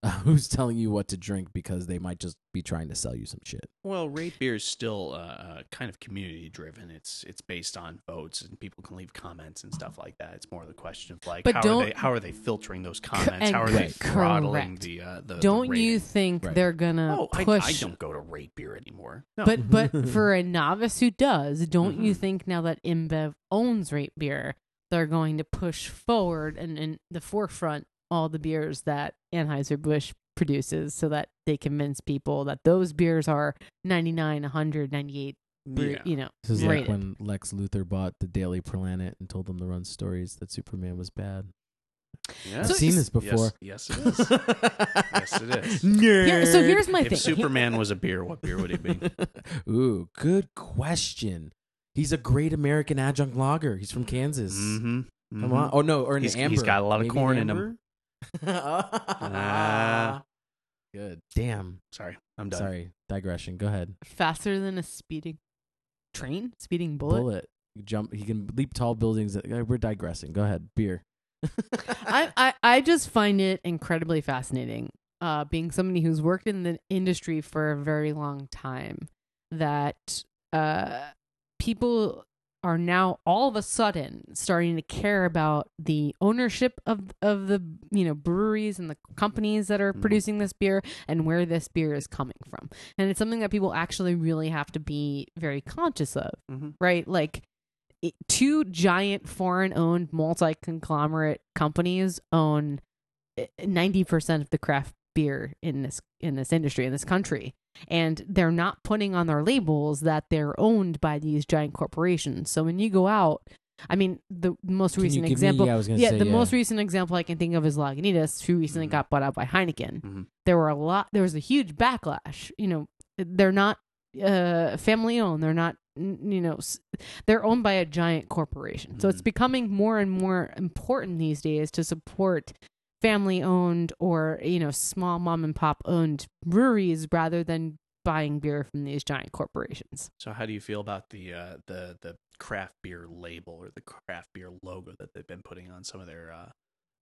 who's telling you what to drink because they might just be trying to sell you some shit. Well, rate beer is still uh, uh, kind of community driven. It's it's based on votes, and people can leave comments and stuff like that. It's more the question of like But how don't- are they how are they filtering those comments? How are they Right. throttling Correct. the uh, the the don't you think Right. they're gonna Oh, push? I don't go to rate beer anymore. No. But but for a novice who does, don't you Mhm. think now that InBev owns Rate Beer, they're going to push forward and in the forefront all the beers that Anheuser Busch produces, so that they convince people that those beers are 99, 100, 98, yeah. you know, This is rated. like when Lex Luthor bought the Daily Planet and told them to run stories that Superman was bad. Yes. I've seen this before. Yes, yes it is. yes, it is. Here- so here's my thing. if thing. Superman was a beer, what beer would it be? Ooh, good question. He's a great American adjunct lager. He's from Kansas. Mm-hmm. Come on. Oh no, or an He's- amber. he's got a lot of Maybe corn in him. Amber? Ah. Good. Damn. Sorry, I'm done. Sorry. Digression. Go ahead. faster than a speeding train, speeding bullet. Bullet. jump. He can leap tall buildings. Uh, We're digressing. Go ahead. Beer. I, I I just find it incredibly fascinating. Uh, being somebody who's worked in the industry for a very long time, that uh, people are now all of a sudden starting to care about the ownership of of the you know breweries and the companies that are Mhm. producing this beer and where this beer is coming from. And it's something that people actually really have to be very conscious of Mhm. right? Like it, two giant foreign owned multi conglomerate companies own eh, 90% of the craft beer in this in this industry in this country and they're not putting on their labels that they're owned by these giant corporations so when you go out i mean the most Can you recent give me- example yeah, I was gonna yeah say, the yeah. most recent example i can think of is lagunitas who recently Mhm. got bought out by heineken Mhm. there were a lot there was a huge backlash you know they're not uh family owned they're not n- you know s- they're owned by a giant corporation so it's Mhm. becoming more and more important these days to support family owned or you know small mom and pop owned breweries rather than buying beer from these giant corporations So how do you feel about the uh, the the craft beer label or the craft beer logo that they've been putting on some of their uh,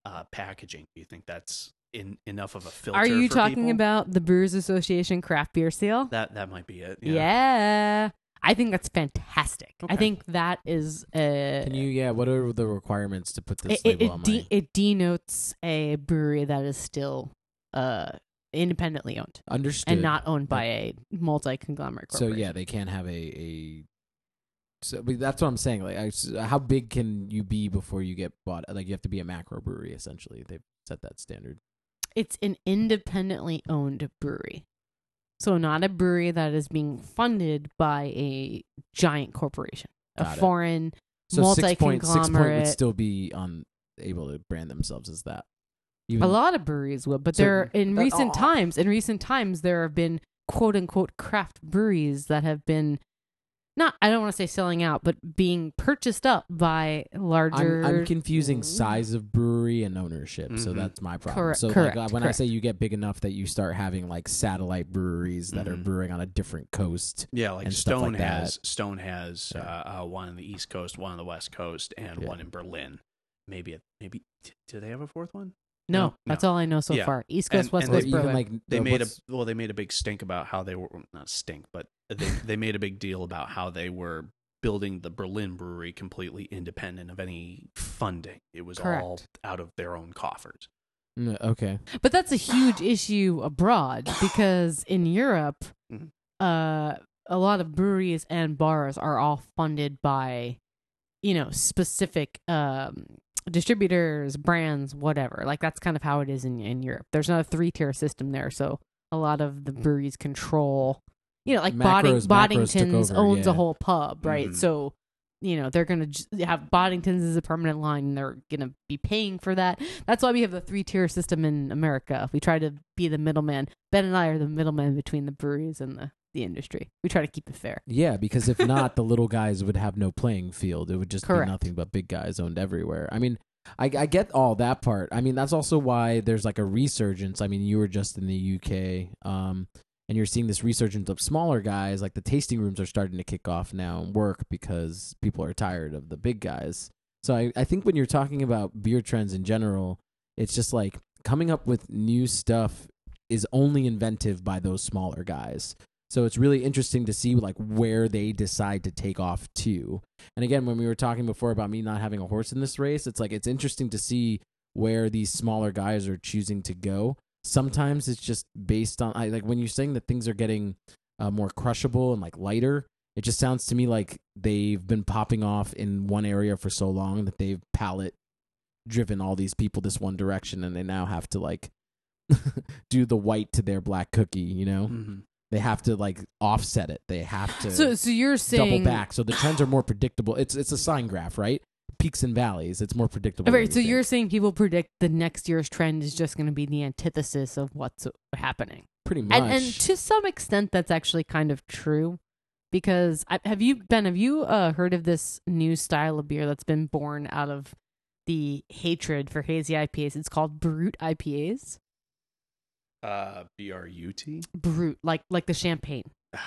uh, packaging? Do you think that's in enough of a filter? are you talking people? about the brewers association craft beer seal that? That might be it. yeah. I think that's fantastic. I think that is uh Can you? Yeah. What are the requirements to put this it, label it, on de- it denotes a brewery that is still uh independently owned Understood. and not owned by a multi conglomerate So yeah, they can't have a a. So but that's what I'm saying. Like, I, how big can you be before you get bought? Like, you have to be a macro brewery. Essentially, they've set that standard. it's an independently owned brewery. So not a brewery that is being funded by a giant corporation, Got a it. foreign So six point six point would multi-conglomerate. still be on able to brand themselves as that. A lot of breweries will, but So there in that- recent oh. times, in recent times, there have been quote unquote craft breweries that have been not I don't want to say selling out, but being purchased up by larger. I'm, I'm confusing size of brewery and ownership, so Mhm. that's my problem. Correct- so correct, like uh, when correct. I say you get big enough that you start having like satellite breweries that are Mhm. brewing on a different coast. Yeah, like and stuff Stone like that. has Stone has Yeah. uh, uh, one on the East Coast, one on the West Coast, and Yeah. one in Berlin. Maybe a, maybe do they have a fourth one? No, No, that's all I know so Yeah. far. East Coast, And- West and Coast, even Brewing. like They made a well, they made a big stink about how they were not stink, but they they made a big deal about how they were building the Berlin brewery completely independent of any funding. It was all out of their own coffers. Mm, okay. But that's a huge issue abroad because in Europe, Mhm. uh, a lot of breweries and bars are all funded by, you know, specific um, distributors, brands, whatever. Like that's kind of how it is in in Europe. There's not a three tier system there, so a lot of the breweries control. You know, like Bodding, Macros- Macros Boddington's over, owns a whole pub, right? Mhm. So you know they're gonna have Boddington's as a permanent line, and they're gonna be paying for that. That's why we have the three tier system in America. If we try to be the middleman. Ben and I are the middleman between the breweries and the the industry. We try to keep it fair. Yeah, because if not, the little guys would have no playing field. It would just Correct. be nothing but big guys owned everywhere. I mean, I, I get all that part. I mean, that's also why there's like a resurgence. I mean, you were just in the UK, um, and you're seeing this resurgence of smaller guys. Like the tasting rooms are starting to kick off now and work because people are tired of the big guys. So I, I think when you're talking about beer trends in general, it's just like coming up with new stuff is only inventive by those smaller guys. So it's really interesting to see like where they decide to take off to. And again, when we were talking before about me not having a horse in this race, it's like it's interesting to see where these smaller guys are choosing to go. Sometimes it's just based on I like when you're saying that things are getting uh, more crushable and like lighter. It just sounds to me like they've been popping off in one area for so long that they've palette driven all these people this one direction, and they now have to like do the white to their black cookie. You know, Mm-hmm. They have to like offset it. They have to So so you're saying double back, so the trends are more predictable. It's it's a sine graph, right? Peaks and valleys. It's more predictable. Right, so you you're saying people predict the next year's trend is just going to be the antithesis of what's happening. pretty much. And, and to some extent, that's actually kind of true. Because I, have you Ben? Have you uh, heard of this new style of beer that's been born out of the hatred for hazy IPAs? It's called Brut IPAs. Uh, B R U T. Brut, like like the champagne.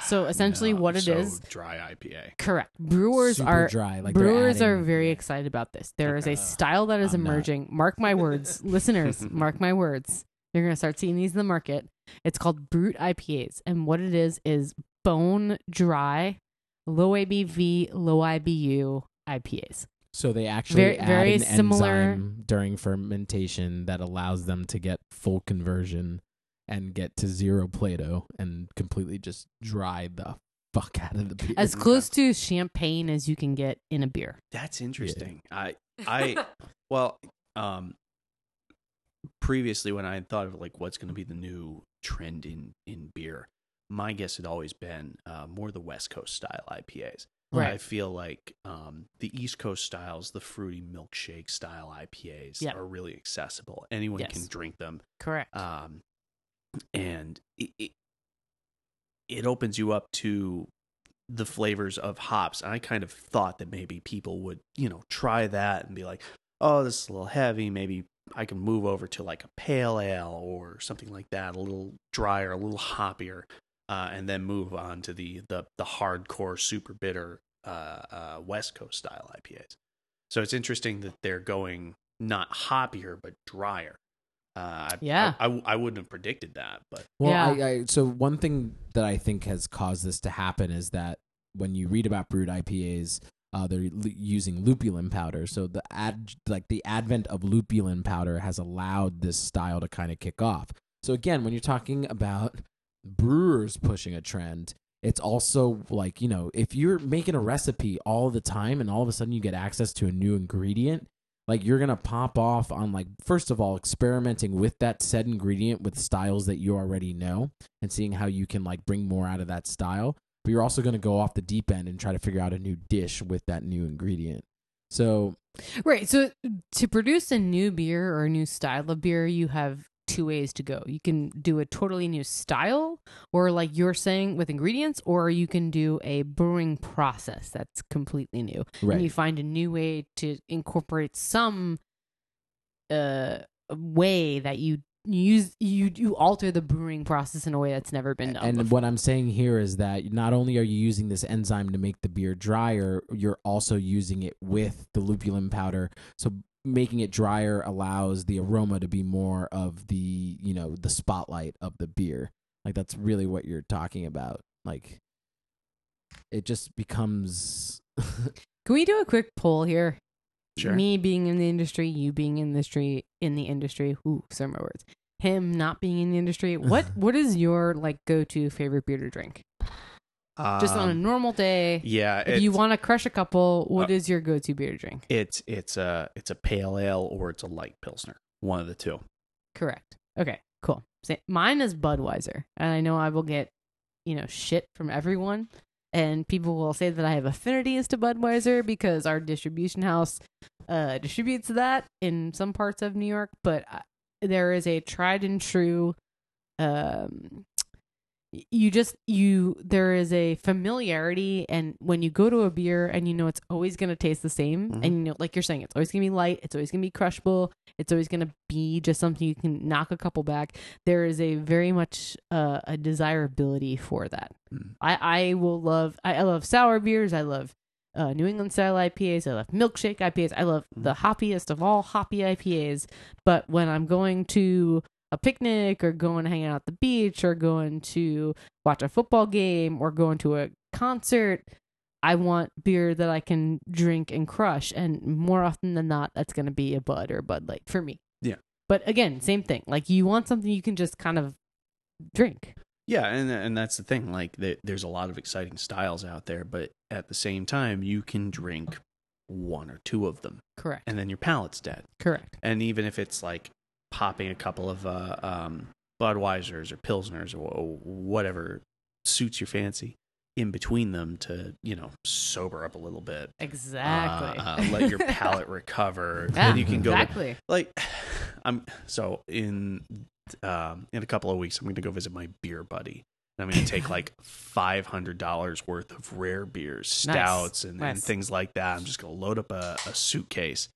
So essentially, No, what it so is, dry IPA. correct. Brewers Super are dry. Like they're brewers are adding- very excited about this. There is a style that is I'm not. emerging. Mark my words, listeners. Mark my words. You're gonna start seeing these in the market. It's called Brut IPAs, and what it is is bone dry, low ABV, low IBU IPAs. So they actually Very- add very an similar- enzyme during fermentation that allows them to get full conversion and get to zero Plato and completely just dry the fuck out of the beer. As close to champagne as you can get in a beer. That's interesting. I I well, um previously when I had thought of like what's going to be the new trend in in beer, my guess had always been uh, more the West Coast style IPAs. Right. I feel like um, the East Coast styles, the fruity milkshake style IPAs, Yep. are really accessible. Anyone Yes. can drink them, Correct. um, and it, it it opens you up to the flavors of hops. And I kind of thought that maybe people would, you know, try that and be like, "Oh, this is a little heavy. Maybe I can move over to like a pale ale or something like that, a little drier, a little hoppier." Uh, and then move on to the the, the hardcore, super bitter uh, uh, West Coast style IPAs. So it's interesting that they're going not hoppier but drier. Uh, I, Yeah. I, I, I wouldn't have predicted that, but Well, Yeah. I, I, so one thing that I think has caused this to happen is that when you read about Brut IPAs, uh, they're l- using lupulin powder. So the ad, like the advent of lupulin powder has allowed this style to kind of kick off. So again, when you're talking about brewers pushing a trend, it's also like you know if you're making a recipe all the time and all of a sudden you get access to a new ingredient like you're gonna pop off on like first of all experimenting with that said ingredient with styles that you already know and seeing how you can like bring more out of that style but you're also gonna go off the deep end and try to figure out a new dish with that new ingredient so Right. So to produce a new beer or a new style of beer, you have two ways to go. You can do a totally new style, or like you're saying with ingredients, or you can do a brewing process that's completely new. right And you find a new way to incorporate some uh way that you use you you alter the brewing process in a way that's never been done. and before. what I'm saying here is that not only are you using this enzyme to make the beer drier, you're also using it with the lupulin powder. So making it drier allows the aroma to be more of the, you know, the spotlight of the beer. Like that's really what you're talking about. Like it just becomes Can we do a quick poll here? Sure. Me being in the industry, you being in the industry, in the industry. Ooh, sorry my words. Him not being in the industry. What what is your like go to favorite beer to drink? Just on a Um, normal day. yeah, If you want to crush a couple, what Uh, is your go to beer to drink? it's it's a it's a pale ale or it's a light pilsner, one of the two. Correct. Okay, cool. Sa- Mine is Budweiser, and I know I will get, you know, shit from everyone, and people will say that I have affinities to Budweiser because our distribution house uh, distributes that in some parts of New York. But uh, there is a tried and true. Um, you just you there is a familiarity and when you go to a beer and you know it's always going to taste the same Mhm. and you know like you're saying it's always going to be light it's always going to be crushable it's always going to be just something you can knock a couple back there is a very much uh, a desirability for that Mm. i i will love i, I love sour beers i love uh, New England style IPAs. I love milkshake IPAs. I love the hoppiest of all hoppy IPAs. But when I'm going to a picnic or going to hang out at the beach or going to watch a football game or going to a concert, I want beer that I can drink and crush. And more often than not, that's going to be a Bud or a Bud Light for me. Yeah. But again, same thing. Like you want something you can just kind of drink. Yeah, and and that's the thing. Like, the, there's a lot of exciting styles out there, but at the same time, you can drink one or two of them, Correct. and then your palate's dead. Correct. And even if it's like popping a couple of uh, um, Budweisers or Pilsners or, or whatever suits your fancy in between them to you know sober up a little bit, Exactly. uh, uh, let your palate recover. yeah, then you can go exactly. like I'm so in um in a couple of weeks I'm going to go visit my beer buddy. And I'm going to take like five hundred dollars worth of rare beers, stouts, and, and Nice. things like that. I'm just going to load up a, a suitcase,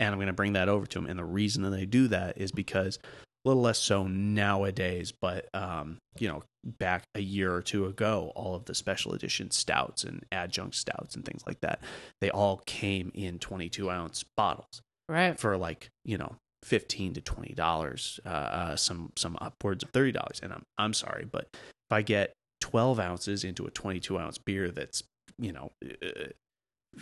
and I'm going to bring that over to him. And the reason that I do that is because a little less so nowadays, but um, you know, back a year or two ago, all of the special edition stouts and adjunct stouts and things like that, they all came in 22 ounce bottles Right. for like you know 15 to 20 dollars, uh, uh, some some upwards of 30 dollars. And I'm I'm sorry, but if I get 12 ounces into a 22 ounce beer that's you know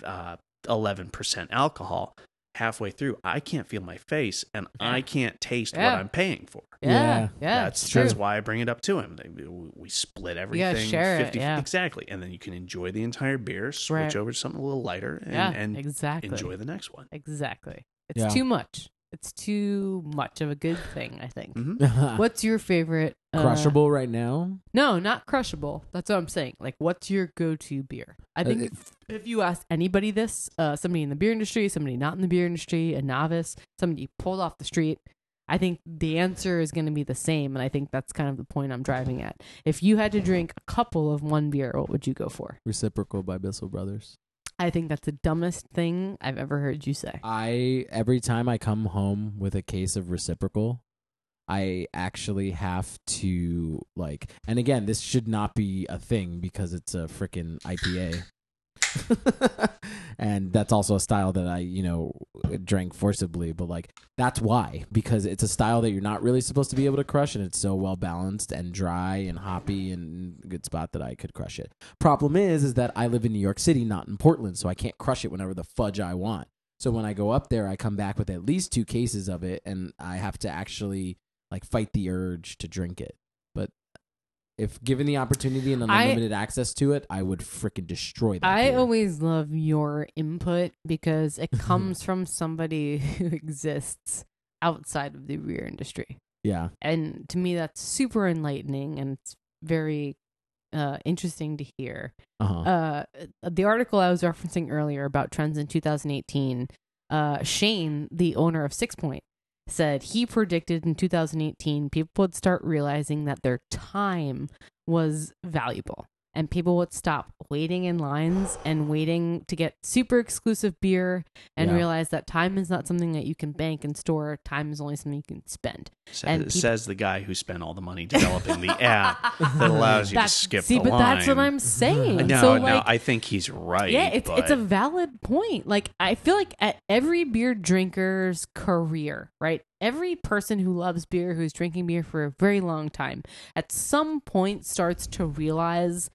uh, 11% alcohol halfway through i can't feel my face and i can't taste Yeah. what i'm paying for Yeah. Yeah. Yeah. that's true. that's why I bring it up to him. They, we split everything. share it, yeah. exactly, and then you can enjoy the entire beer. Switch Right. over to something a little lighter, and, yeah. and exactly. enjoy the next one. Exactly. It's Yeah. too much. It's too much of a good thing, I think. Mhm. What's your favorite? uh, Crushable right now? No, not crushable. That's what I'm saying. Like, what's your go-to beer? I Uh, think it- if, if you ask anybody this, uh, somebody in the beer industry, somebody not in the beer industry, a novice, somebody you pulled off the street, I think the answer is going to be the same. And I think that's kind of the point I'm driving at. If you had to drink a couple of one beer, what would you go for? Reciprocal by Bissell Brothers. I think that's the dumbest thing I've ever heard you say. I every time I come home with a case of reciprocal, I actually have to like and again, this should not be a thing because it's a freaking IPA. and that's also a style that I, you know, drank forcibly, but like that's why because it's a style that you're not really supposed to be able to crush and it's so well balanced and dry and hoppy and good spot that I could crush it. Problem is is that I live in New York City, not in Portland, so I can't crush it whenever the fudge I want. So when I go up there, I come back with at least two cases of it, and I have to actually like fight the urge to drink it. If given the opportunity and I- unlimited access to it, I would freaking destroy that. I always love your input because it comes from somebody who exists outside of the beer industry. yeah, And to me, that's super enlightening and it's very uh, interesting to hear. uh-huh. Uh, the article I was referencing earlier about trends in 2018, uh, Shane, the owner of Sixpoint, said he predicted in 2018 people would start realizing that their time was valuable and people would stop waiting in lines and waiting to get super exclusive beer and Yeah. realize that time is not something that you can bank and store. Time is only something you can spend. Says, And peop- says the guy who spent all the money developing the app that allows you That's- to skip see, the but line. that's what I'm saying. No, so no, I think he's right. yeah, it's it's a valid point. Like I feel like at every beer drinker's career, right? Every person who loves beer, who's drinking beer for a very long time, at some point starts to realize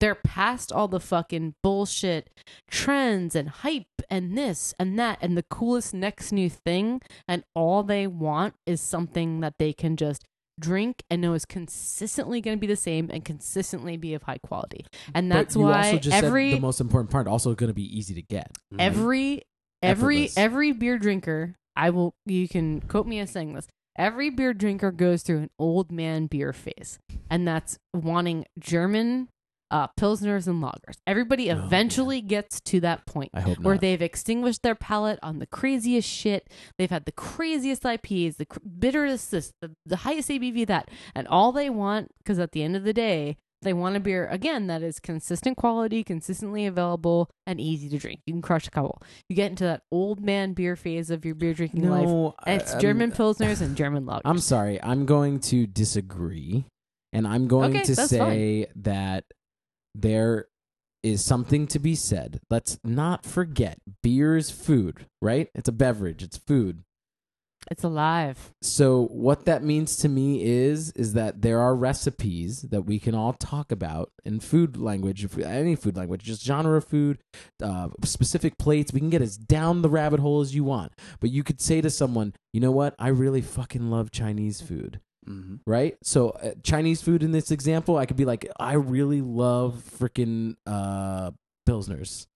they're past all the fucking bullshit trends and hype and this and that and the coolest next new thing and all they want is something that they can just drink and know is consistently going to be the same and consistently be of high quality. And that's but you why also just every said the most important part also going to be easy to get. Mhm. every every Effortless. every beer drinker i will you can quote me as saying this every beer drinker goes through an old man beer phase and that's wanting german uh pilsners and lagers everybody Oh, eventually gets to that point where not. they've extinguished their palate on the craziest shit. They've had the craziest IPs, the cr- bitterest this, the, the highest ABV that, and all they want, because at the end of the day, they want a beer again that is consistent quality, consistently available, and easy to drink. You can crush a couple. You get into that old man beer phase of your beer drinking life, no, and it's I- German pilsners and German lagers. I'm sorry. I'm going to disagree. And I'm going Okay, to say that there is something to be said. Let's not forget beer is food, right? It's a beverage, it's food. It's alive. So what that means to me is is that there are recipes that we can all talk about in food language, if any food language, just genre of food, uh, specific plates. We can get as down the rabbit hole as you want. But you could say to someone, you know what? I really fucking love Chinese food Mhm. right? So uh, Chinese food in this example, I could be like, I really love freaking uh, pilsners.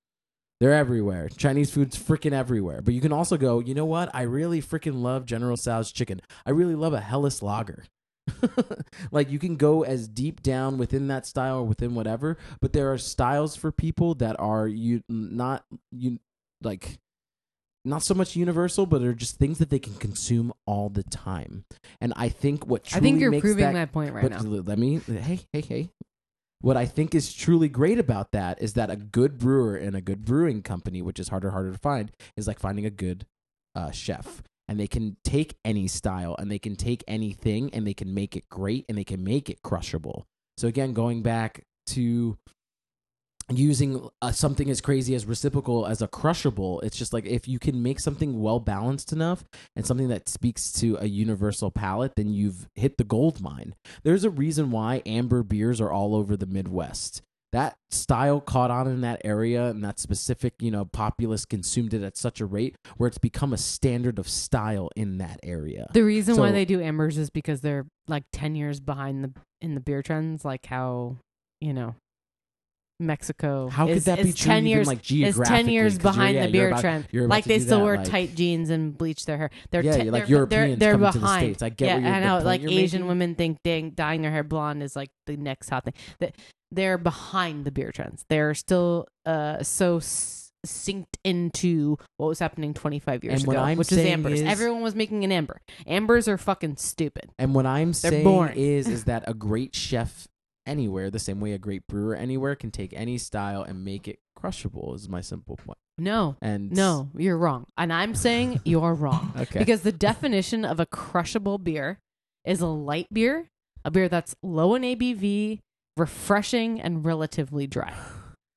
They're everywhere. Chinese food's freaking everywhere. But you can also go, you know what? I really freaking love General Tso's chicken. I really love a Helles lager. like you can go as deep down within that style or within whatever, but there are styles for people that are you not you like not so much universal, but are just things that they can consume all the time. And I think what I think you're proving that, my point right but now. let me hey hey hey. What I think is truly great about that is that a good brewer and a good brewing company, which is harder harder to find, is like finding a good uh, chef. and they can take any style and they can take anything and they can make it great and they can make it crushable. So again, going back to using uh, something as crazy as reciprocal as a crushable it's just like if you can make something well balanced enough and something that speaks to a universal palate then you've hit the gold mine. There's a reason why amber beers are all over the midwest. That style caught on in that area and that specific you know populace consumed it at such a rate where it's become a standard of style in that area. The reason why they do ambers is because they're like ten years behind the in the beer trends, like how you know Mexico. how could is, that be is true ten years like is ten years behind yeah, the beer about- trend. Like they still that, wear like- tight jeans and bleach their hair. They're Yeah, te- like they're, Europeans they're, they're to the behind. States. I get yeah, what you're- I know. Like Asian making. women think dyeing, dyeing their hair blonde is like the next hot thing. They're behind the beer trends. They're still uh so synced into what was happening 25 years And ago, I'm which is ambers. is- Everyone was making an amber. Ambers are fucking stupid. And what I'm saying boring. is is that a great chef anywhere, the same way a great brewer anywhere can take any style and make it crushable is my simple point. No, And no, you're wrong. And I'm saying you're wrong. Okay. Because the definition of a crushable beer is a light beer, a beer that's low in ABV, refreshing, and relatively dry.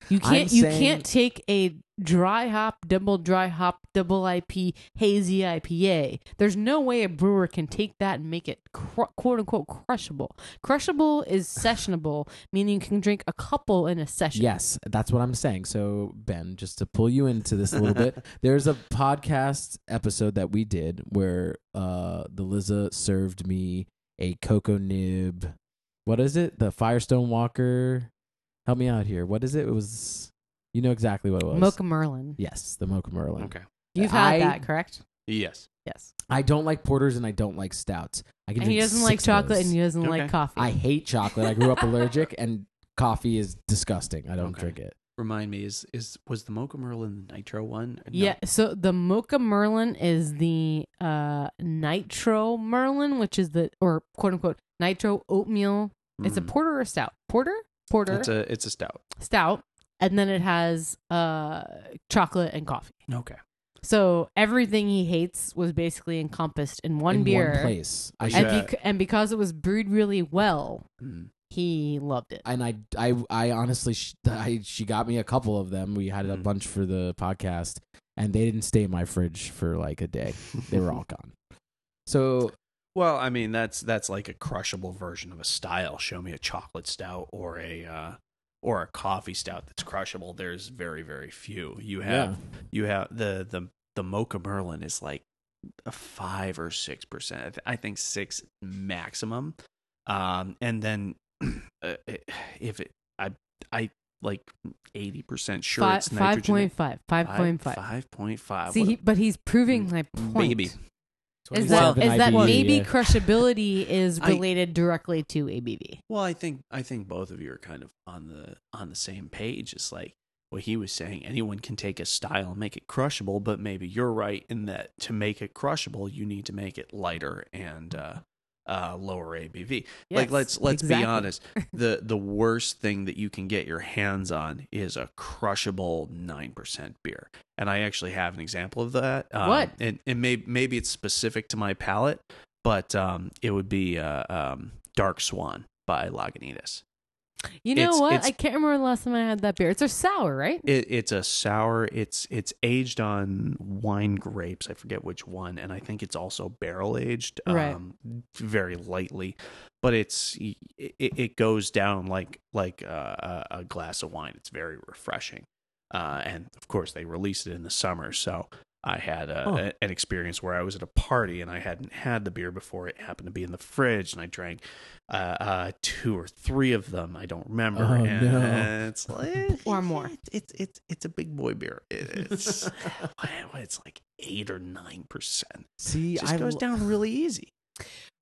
You I'm can't you saying- can't take a dry hop, double dry hop, double IP, hazy IPA. There's no way a brewer can take that and make it cru- quote unquote crushable. Crushable is sessionable, meaning you can drink a couple in a session. Yes, that's what I'm saying. So, Ben, just to pull you into this a little bit, there's a podcast episode that we did where uh the Liza served me a cocoa nib. What is it? The Firestone Walker. Help me out here. What is it? It was you know exactly what it was. Mocha Merlin. Yes, the Mocha Merlin. Okay. You've had I- that, correct? Yes. Yes. I don't like porters and I don't like stouts. I can And he drink doesn't like six of chocolate those. and he doesn't Okay. like coffee. I hate chocolate. I grew up allergic and coffee is disgusting. I don't Okay. drink it. Remind me, is is was the Mocha Merlin the Nitro one? No. Yeah, so the Mocha Merlin is the uh Nitro Merlin, which is the or quote unquote Nitro oatmeal. It's a Mm. porter or stout? Porter? Porter. It's a it's a stout. stout. And then it has uh chocolate and coffee. Okay. So everything he hates was basically encompassed in one In beer. one place. I And should, And, bec- and because it was brewed really well, Mm. he loved it. and I, I, I honestly, sh- I, she got me a couple of them. We had a Mm. bunch for the podcast, and they didn't stay in my fridge for like a day. They were all gone. So Well, I mean that's that's like a crushable version of a style. Show me a chocolate stout or a uh, or a coffee stout that's crushable. There's very very few. You have yeah, you have the the the Mocha Merlin is like a five or six percent. I think six maximum. Um, and then uh, if it, I I like eighty percent sure Five it's five nitrogen. point five. Five point five. Five point five. See, What he, but he's proving my point. baby. Is that 27 is that IBU, maybe crushability is I- related directly to ABV? Well, I think I think both of you are kind of on the on the same page. It's like what he was saying. Anyone can take a style and make it crushable, but maybe you're right in that to make it crushable, you need to make it lighter and uh, uh, lower ABV. like let's let's exactly. be honest. The the worst thing that you can get your hands on is a crushable nine percent beer, and I actually have an example of that. Um, What? And and maybe maybe it's specific to my palate, but um, it would be uh, um, Dark Swan by Lagunitas. You know It's- what? it's- I can't remember the last time I had that beer. It's a sour, right? It, it's a sour. It's it's aged on wine grapes. I forget which one, and I think it's also barrel aged, Right. um, very lightly. But it's it, it goes down like like a, a glass of wine. It's very refreshing, uh, and of course they released it in the summer. So I had a, Oh. a- an experience where I was at a party and I hadn't had the beer before. It happened to be in the fridge, and I drank uh, uh, two or three of them. I don't remember. Oh, and no. It's like, Or more. It's it's it's a big boy beer. It- It's it's like eight or nine percent. see, It just I goes lo- down really easy.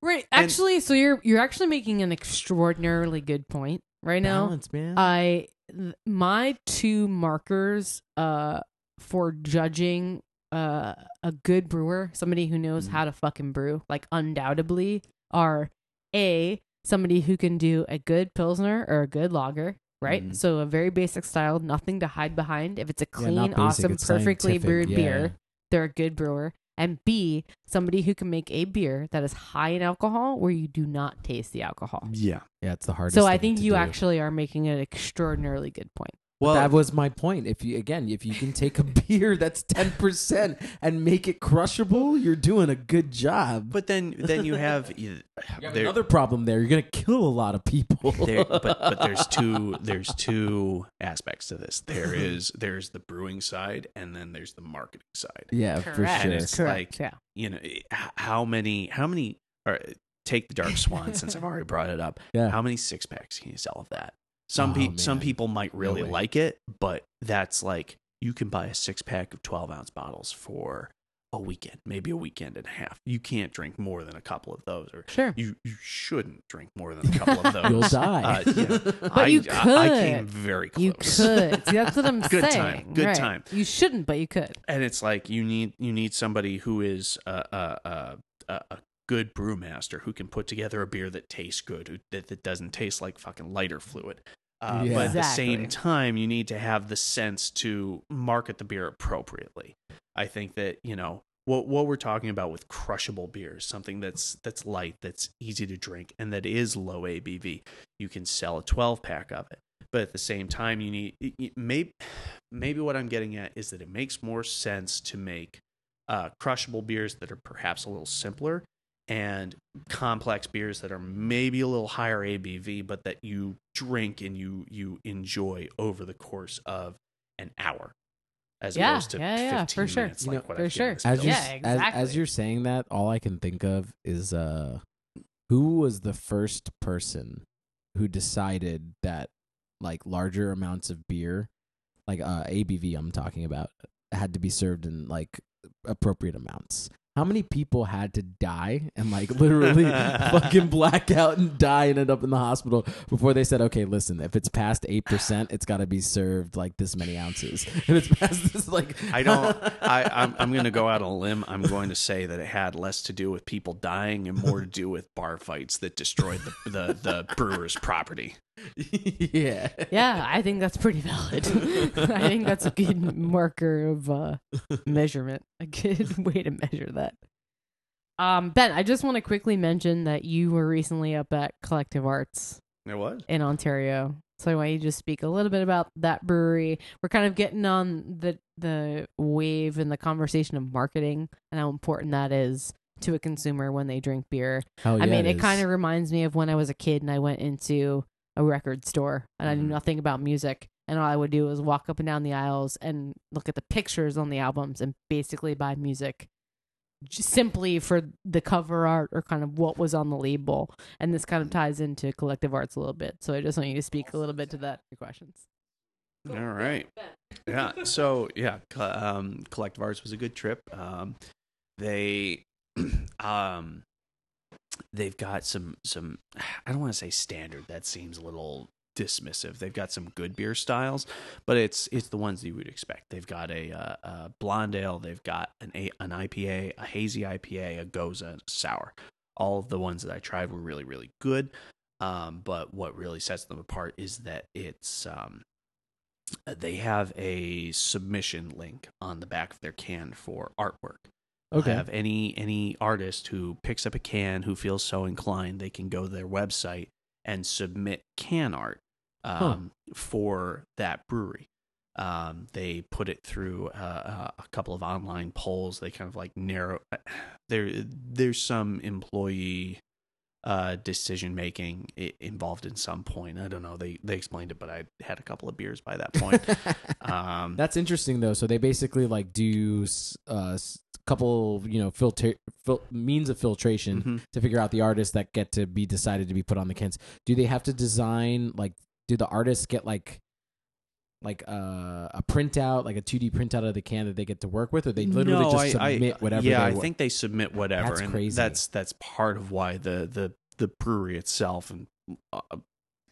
Right. And- Actually, so you're you're actually making an extraordinarily good point right now. balance, man. I th- my two markers uh for judging uh a good brewer, somebody who knows Mm. how to fucking brew, like undoubtedly are a somebody who can do a good pilsner or a good lager, right? Mm. So a very basic style, nothing to hide behind. If it's a Yeah, clean, basic, awesome, perfectly brewed yeah. beer, they're a good brewer. and B, somebody who can make a beer that is high in alcohol where you do not taste the alcohol. Yeah. Yeah, it's the hardest. So I think you do. actually are making an extraordinarily good point. Well, that was my point. If you again, if you can take a beer that's ten percent and make it crushable, you're doing a good job. but then then you have, you, You have there- another problem there. You're gonna kill a lot of people. there, but but there's two there's two aspects to this. There is there's the brewing side, and then there's the marketing side. yeah, for Correct. sure. It's Correct. like- yeah. You know, eh, how many how many or take the Dark Swan since I've already brought it up. Yeah. How many six packs can you sell of that? Some Oh, people some people might really way. like it, but that's like you can buy a six pack of twelve ounce bottles for a weekend, maybe a weekend and a half. You can't drink more than a couple of those, or Sure. you you shouldn't drink more than a couple of those. You'll die. Uh, yeah. But I, you I, I came very close. You could. See, that's what I'm Good saying. time. Good right. time. You shouldn't, but you could. and it's like you need you need somebody who is a a, a, a a good brewmaster who can put together a beer that tastes good, who, that that doesn't taste like fucking lighter fluid. Uh, Yeah. But at the same time, you need to have the sense to market the beer appropriately. I think that you know what what we're talking about with crushable beers, something that's that's light, that's easy to drink, and that is low ABV. You can sell a 12 pack of it, but at the same time, you need y- y- maybe maybe what I'm getting at is that it makes more sense to make uh, crushable beers that are perhaps a little simpler and complex beers that are maybe a little higher ABV, but that you drink and you you enjoy over the course of an hour, as Yeah, opposed to yeah, yeah, 15 for sure. minutes, You like know, for sure. as you're, Yeah, as, as you're saying that, all I can think of is uh, who was the first person who decided that like larger amounts of beer, like uh, ABV, I'm talking about, had to be served in like appropriate amounts. How many people had to die and like literally fucking black out and die and end up in the hospital before they said, okay, listen, if it's past eight percent, it's got to be served like this many ounces. If it's past this, like I don't. I, I'm, I'm going to go out on a limb. I'm going to say that it had less to do with people dying and more to do with bar fights that destroyed the the, the brewer's property. yeah, Yeah, I think that's pretty valid. I think that's a good marker of uh, measurement. A good way to measure that. Um, Ben, I just want to quickly mention that you were recently up at Collective Arts It was. in Ontario. So I want you to just speak a little bit about that brewery. We're kind of getting on the the wave in the conversation of marketing and how important that is to a consumer when they drink beer. I yeah, mean, it kind of reminds me of when I was a kid and I went into a record store and I knew Mhm. nothing about music. And all I would do was walk up and down the aisles and look at the pictures on the albums and basically buy music just simply for the cover art or kind of what was on the label. And this kind of ties into collective arts a little bit. So I just want you to speak a little bit to that. Your questions. All right. Yeah. So yeah, um, Collective Arts was a good trip. Um, they, um, they've got some some. I don't want to say standard. That seems a little dismissive. They've got some good beer styles, but it's it's the ones you would expect. They've got a, uh, a blonde ale. They've got an an IPA, a hazy IPA, a gose, a sour. All of the ones that I tried were really really good. Um, but what really sets them apart is that it's um, they have a submission link on the back of their can for artwork. Okay. Have any any artist who picks up a can who feels so inclined, they can go to their website and submit can art um, for that brewery. Um, they put it through uh, a couple of online polls. They kind of like narrow. There, there's some employee uh, decision making involved in some point. I don't know. They they explained it, but I had a couple of beers by that point. um, That's interesting though. So they basically like do a couple, you know, filter fil- means of filtration mhm. to figure out the artists that get to be decided to be put on the cans. Do they have to design like? Do the artists get like? Like uh, a printout, like a 2D printout of the can that they get to work with, or they literally No, just I- I- submit whatever. Yeah, I think they submit whatever. That's crazy. That's that's part of why the the the brewery itself and uh,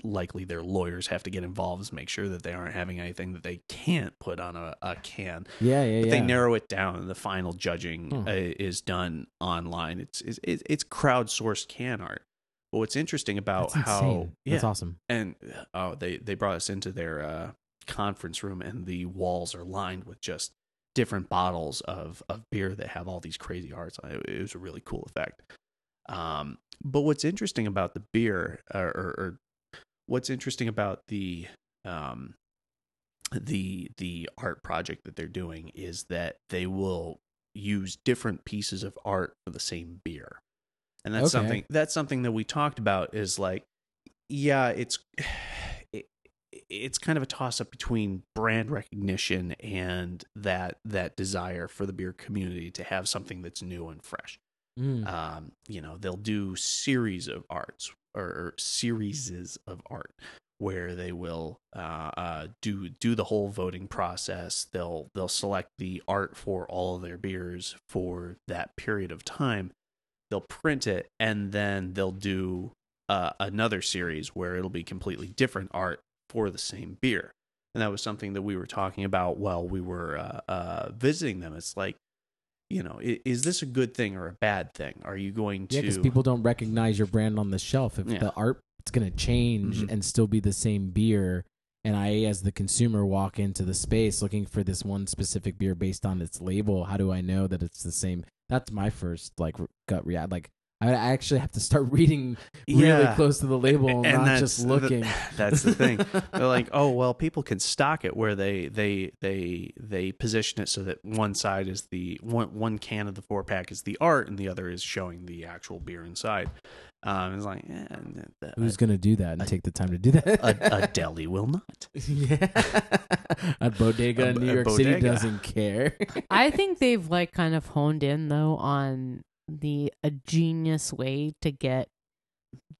likely their lawyers have to get involved is make sure that they aren't having anything that they can't put on a, a can. Yeah, yeah, But yeah. they narrow it down, and the final judging Hmm. uh, is done online. It's it's it's it's crowdsourced can art. But what's interesting about That's how insane. yeah, That's awesome. and oh they they brought us into their uh conference room and the walls are lined with just different bottles of of beer that have all these crazy arts. on It It was a really cool effect. Um, but what's interesting about the beer, or, or, or what's interesting about the um, the the art project that they're doing is that they will use different pieces of art for the same beer, and that's Okay. something that's something that we talked about. Is like, yeah, it's it, it's kind of a toss up between brand recognition and that that desire for the beer community to have something that's new and fresh Mm. um, you know they'll do series of arts or, or series of art where they will uh, uh, do do the whole voting process. They'll they'll select the art for all of their beers for that period of time. They'll print it and then they'll do uh, another series where it'll be completely different art for the same beer. And that was something that we were talking about while we were uh, uh, visiting them. It's like, you know, is, is this a good thing or a bad thing? Are you going to? Yeah, because people don't recognize your brand on the shelf. If Yeah. the art it's going to change Mhm. and still be the same beer, and I, as the consumer, walk into the space looking for this one specific beer based on its label, how do I know that it's the same? That's my first like gut react. Like I I actually have to start reading really Yeah. close to the label and, And not that's just the- looking. that's the thing. They're like, oh well, people can stock it where they they they they position it so that one side is the one one can of the four pack is the art and the other is showing the actual beer inside. Um, it's like, eh, that- Who's going to do that and take the time to do that? a, a deli will not. yeah, a bodega A- in New a York City doesn't care. I think they've like kind of honed in though on the a genius way to get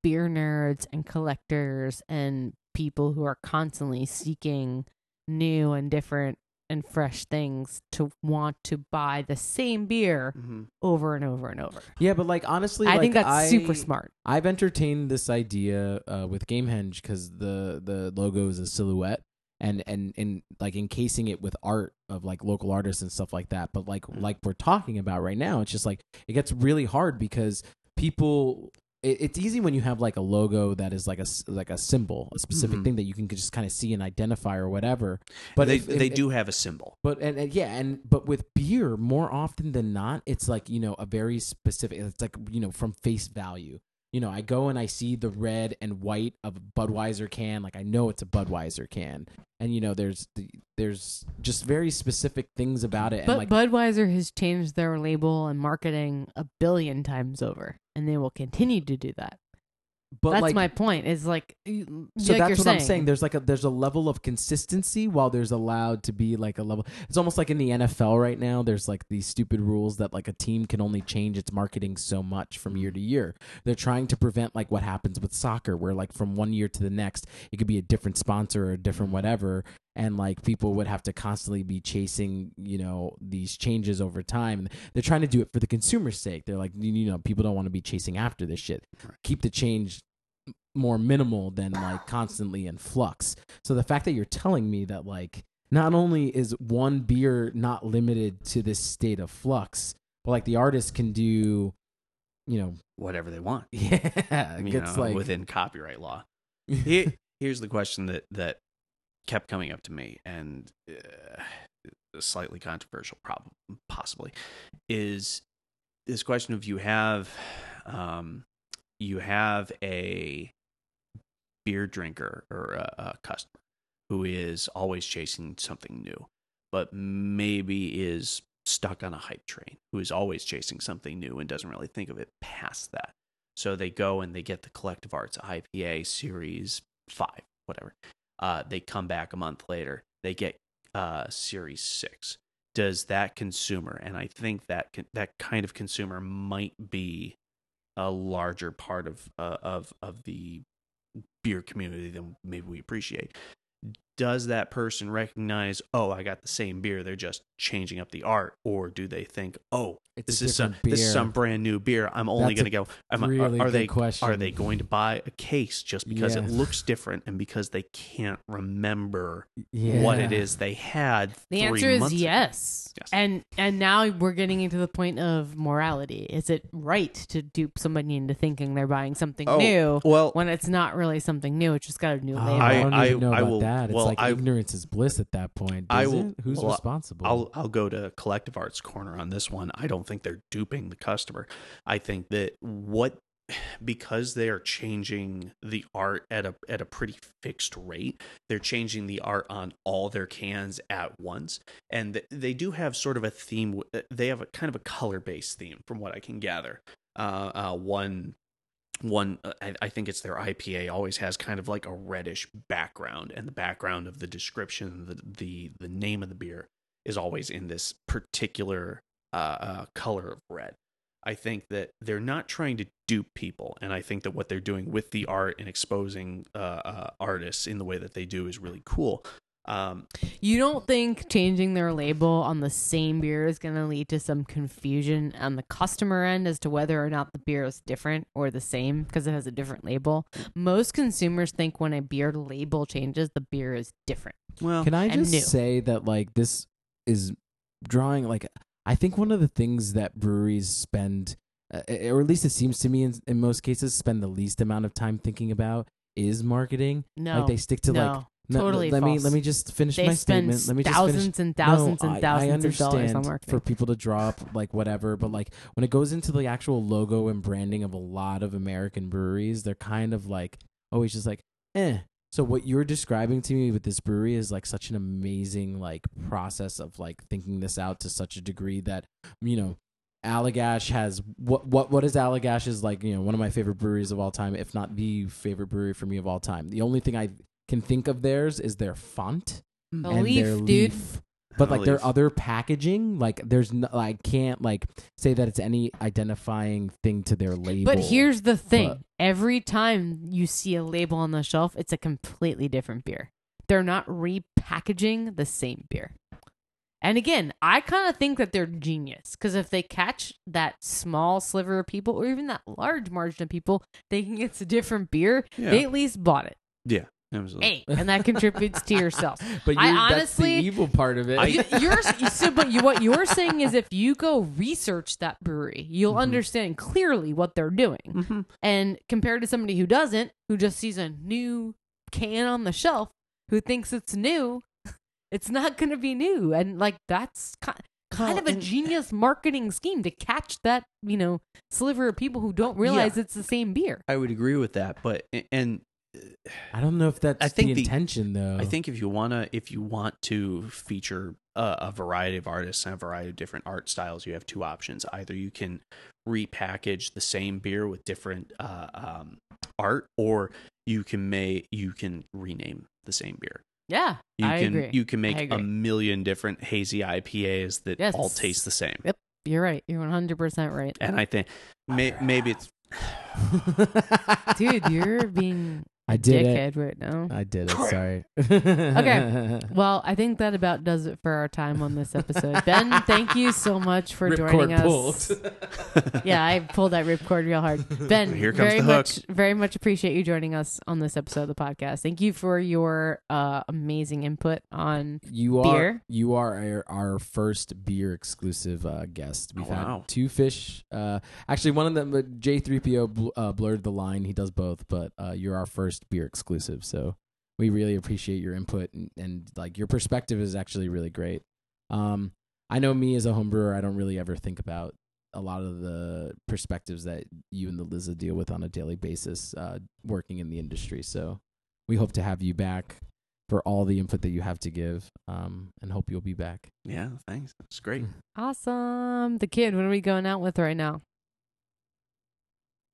beer nerds and collectors and people who are constantly seeking new and different and fresh things to want to buy the same beer Mm-hmm. over and over and over. yeah, but like honestly, I like, think that's I- super smart. I've entertained this idea uh, with Gamehenge because the the logo is a silhouette and and and like encasing it with art of like local artists and stuff like that. But like Mhm. like we're talking about right now, it's just like it gets really hard because people. It, it's easy when you have like a logo that is like a like a symbol, a specific Mhm. thing that you can just kind of see and identify or whatever. But they if- they if- do have a symbol. but and, and yeah, and but with beer, more often than not, it's like you know a very specific. It's like you know from face value. You know, I go and I see the red and white of a Budweiser can, like I know it's a Budweiser can, and you know there's the, there's just very specific things about it. But and like, Budweiser has changed their label and marketing a billion times over, and they will continue to do that. But That's like, my point. Is like, So like that's what saying. I'm saying. There's like a there's a level of consistency while there's allowed to be like a level. It's almost like in the NFL right now. There's like these stupid rules that like a team can only change its marketing so much from year to mm. year. They're trying to prevent like what happens with soccer, where like from one year to the next, it could be a different sponsor or a different mm. whatever, and like people would have to constantly be chasing you know these changes over time. And they're trying to do it for the consumer's sake. They're like you know people don't want to be chasing after this shit. Keep the change more minimal than like constantly in flux. So the fact that you're telling me that like not only is one beer not limited to this state of flux, but like the artist can do, you know, Whatever they want. yeah, it's like within copyright law. Here, here's the question that that kept coming up to me, and uh, slightly controversial, problem possibly, is this question of you have, um, you have a beer drinker or a, a customer who is always chasing something new, but maybe is stuck on a hype train, who is always chasing something new and doesn't really think of it past that. So they go and they get the collective arts IPA series five, whatever. Uh, they come back a month later. They get uh, series six. Does that consumer, and I think that that kind of consumer might be a larger part of uh, of of the beer community than maybe we appreciate. Does that person recognize, oh, I got the same beer, they're just changing up the art, or do they think, oh, It's this is some different this is some brand new beer. I'm only going to a go. Am really are, are they question. are they going to buy a case just because it looks different and because they can't remember yeah. what it is they had? The three answer is months ago? yes. Yes. And and now we're getting into the point of morality. Is it right to dupe somebody into thinking they're buying something Oh, new well, when it's not really something new? It's just got a new Oh, label. I I don't I, know I about will. that. Well, like I- ignorance is bliss at that point. I will- it? Who's well, responsible? I'll I'll go to Collective Arts Corner on this one. I don't think they're duping the customer. I think that what because they are changing the art at a at a pretty fixed rate, they're changing the art on all their cans at once, and th- they do have sort of a theme. They have a kind of a color based theme, from what I can gather. Uh, uh, one one uh, I, I think it's their ipa always has kind of like a reddish background and the background of the description the the, the name of the beer is always in this particular uh, uh, color of red. I think that they're not trying to dupe people and i think that what they're doing with the art and exposing uh, uh, artists in the way that they do is really cool um, You don't think changing their label on the same beer is going to lead to some confusion on the customer end as to whether or not the beer is different or the same because it has a different label? Most consumers think when a beer label changes, the beer is different. well Can I just new. say that like this is drawing like I think one of the things that breweries spend, uh, or at least it seems to me in, in most cases, spend the least amount of time thinking about is marketing. No. like they stick to no. like no, totally Let me false. let me just finish they my spend statement. Let me just thousands finish. and thousands No, and I- thousands I of dollars on understand marketing. for people to drop like whatever, but like when it goes into the actual logo and branding of a lot of American breweries, they're kind of like always just like, eh. So what you're describing to me with this brewery is like such an amazing like process of like thinking this out to such a degree that you know Allagash has what what what is Allagash is like you know one of my favorite breweries of all time, if not the favorite brewery for me of all time. The only thing I can think of theirs is their font The and leaf, their dude. leaf. But The like their leaf. other packaging, like there's no, I can't like say that it's any identifying thing to their label. But here's the thing: But- every time you see a label on the shelf, it's a completely different beer. They're not repackaging the same beer. And again, I kind of think that they're genius because if they catch that small sliver of people, or even that large margin of people thinking it's a different beer, Yeah. they at least bought it. yeah absolutely. Hey, and that contributes to yourself. but I honestly- the evil part of it. You, you're so, but you, what you're saying is if you go research that brewery, you'll Mhm. understand clearly what they're doing. Mhm. And compared to somebody who doesn't, who just sees a new can on the shelf, who thinks it's new, it's not going to be new. And like that's kind, kind of a genius marketing scheme to catch that, you know, sliver of people who don't realize it's the same beer. i would agree with that but and I don't know if that's I think the the- intention though. I think if you wanna, if you want to feature a, a variety of artists and a variety of different art styles, you have two options. Either you can repackage the same beer with different uh, um, art, or you can make you can rename the same beer. Yeah, You I can agree. you can make a million different hazy IPAs that Yes. all taste the same. Yep. You're right. You're 100% right. And I think may, maybe it's Dude, you're being I did it. right now. I did it. Sorry. Okay. Well, I think that about does it for our time on this episode. Ben, thank you so much for joining us. yeah, I pulled that ripcord real hard. Ben, Here comes very the hook. much, very much appreciate you joining us on this episode of the podcast. Thank you for your uh, amazing input on. You are Beer? you are our, our first beer exclusive uh, guest. We've Oh, wow. had two fish. Uh, actually, one of them, uh, J three PO bl- uh, blurred the line. He does both, but uh, you're our first beer exclusive. So we really appreciate your input and, and like your perspective is actually really great. Um, I know me as a home brewer, I don't really ever think about a lot of the perspectives that you and the Liza deal with on a daily basis, uh, working in the industry. So we hope to have you back for all the input that you have to give, um, and hope you'll be back. yeah. Thanks. It's great. Awesome. The kid, what are we going out with right now?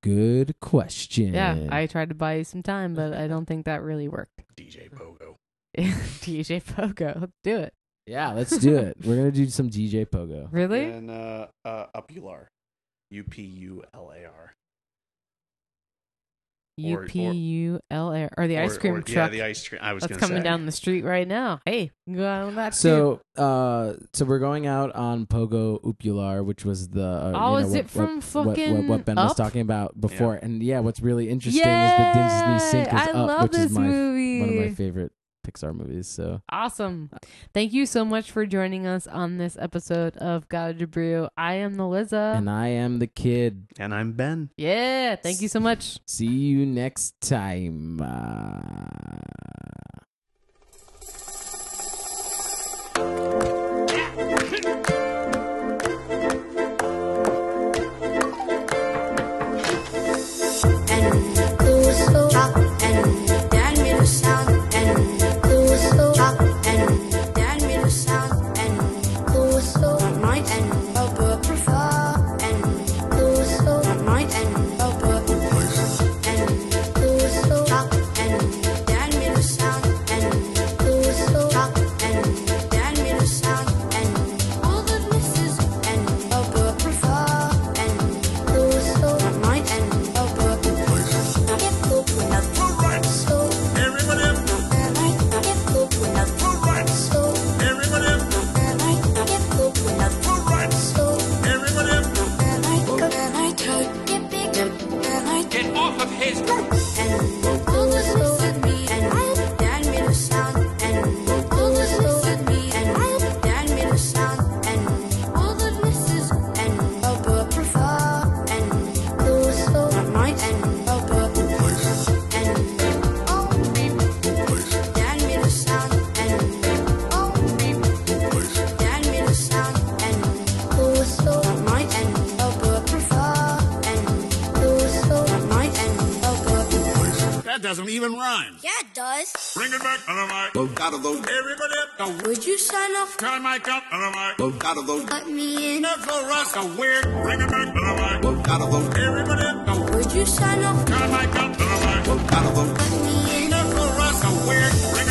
Good question. Yeah, I tried to buy you some time, but I don't think that really worked. DJ Pogo. DJ Pogo, let's do it. yeah, let's do it. We're gonna do some DJ Pogo. Really? And uh, uh, Upular. U P U L A R. U or- P U L A or the ice cream or- truck. Yeah, the ice cream. I was That's coming say. down the street right now. Hey, go out on that. too. So, uh, so we're going out on Pogo Upular, which was the uh, Oh, you know, is what, it from what, fucking what, what Ben was talking about before? And yeah, what's really interesting Yay! is the Disney sync is I up, love which this is my movie. one of my favorite Pixar movies. So Awesome. Thank you so much for joining us on this episode of Gotta Brew. I am the Liza. and I am the kid. And I'm Ben. yeah, thank you so much. See you next time. Uh... That doesn't even rhyme. Yeah, it does. Bring it back on the mic. Low, got a low. Everybody up. Now, would you sign off? Turn my cup on the mic. Low, got a low. Let me in. That's a rust. A weird. Bring it back on the mic. Low, got a low. Everybody up. Now, would you sign off? Turn my cup on the mic. Low, got a low. Let me in. That's a rust. A weird. Bring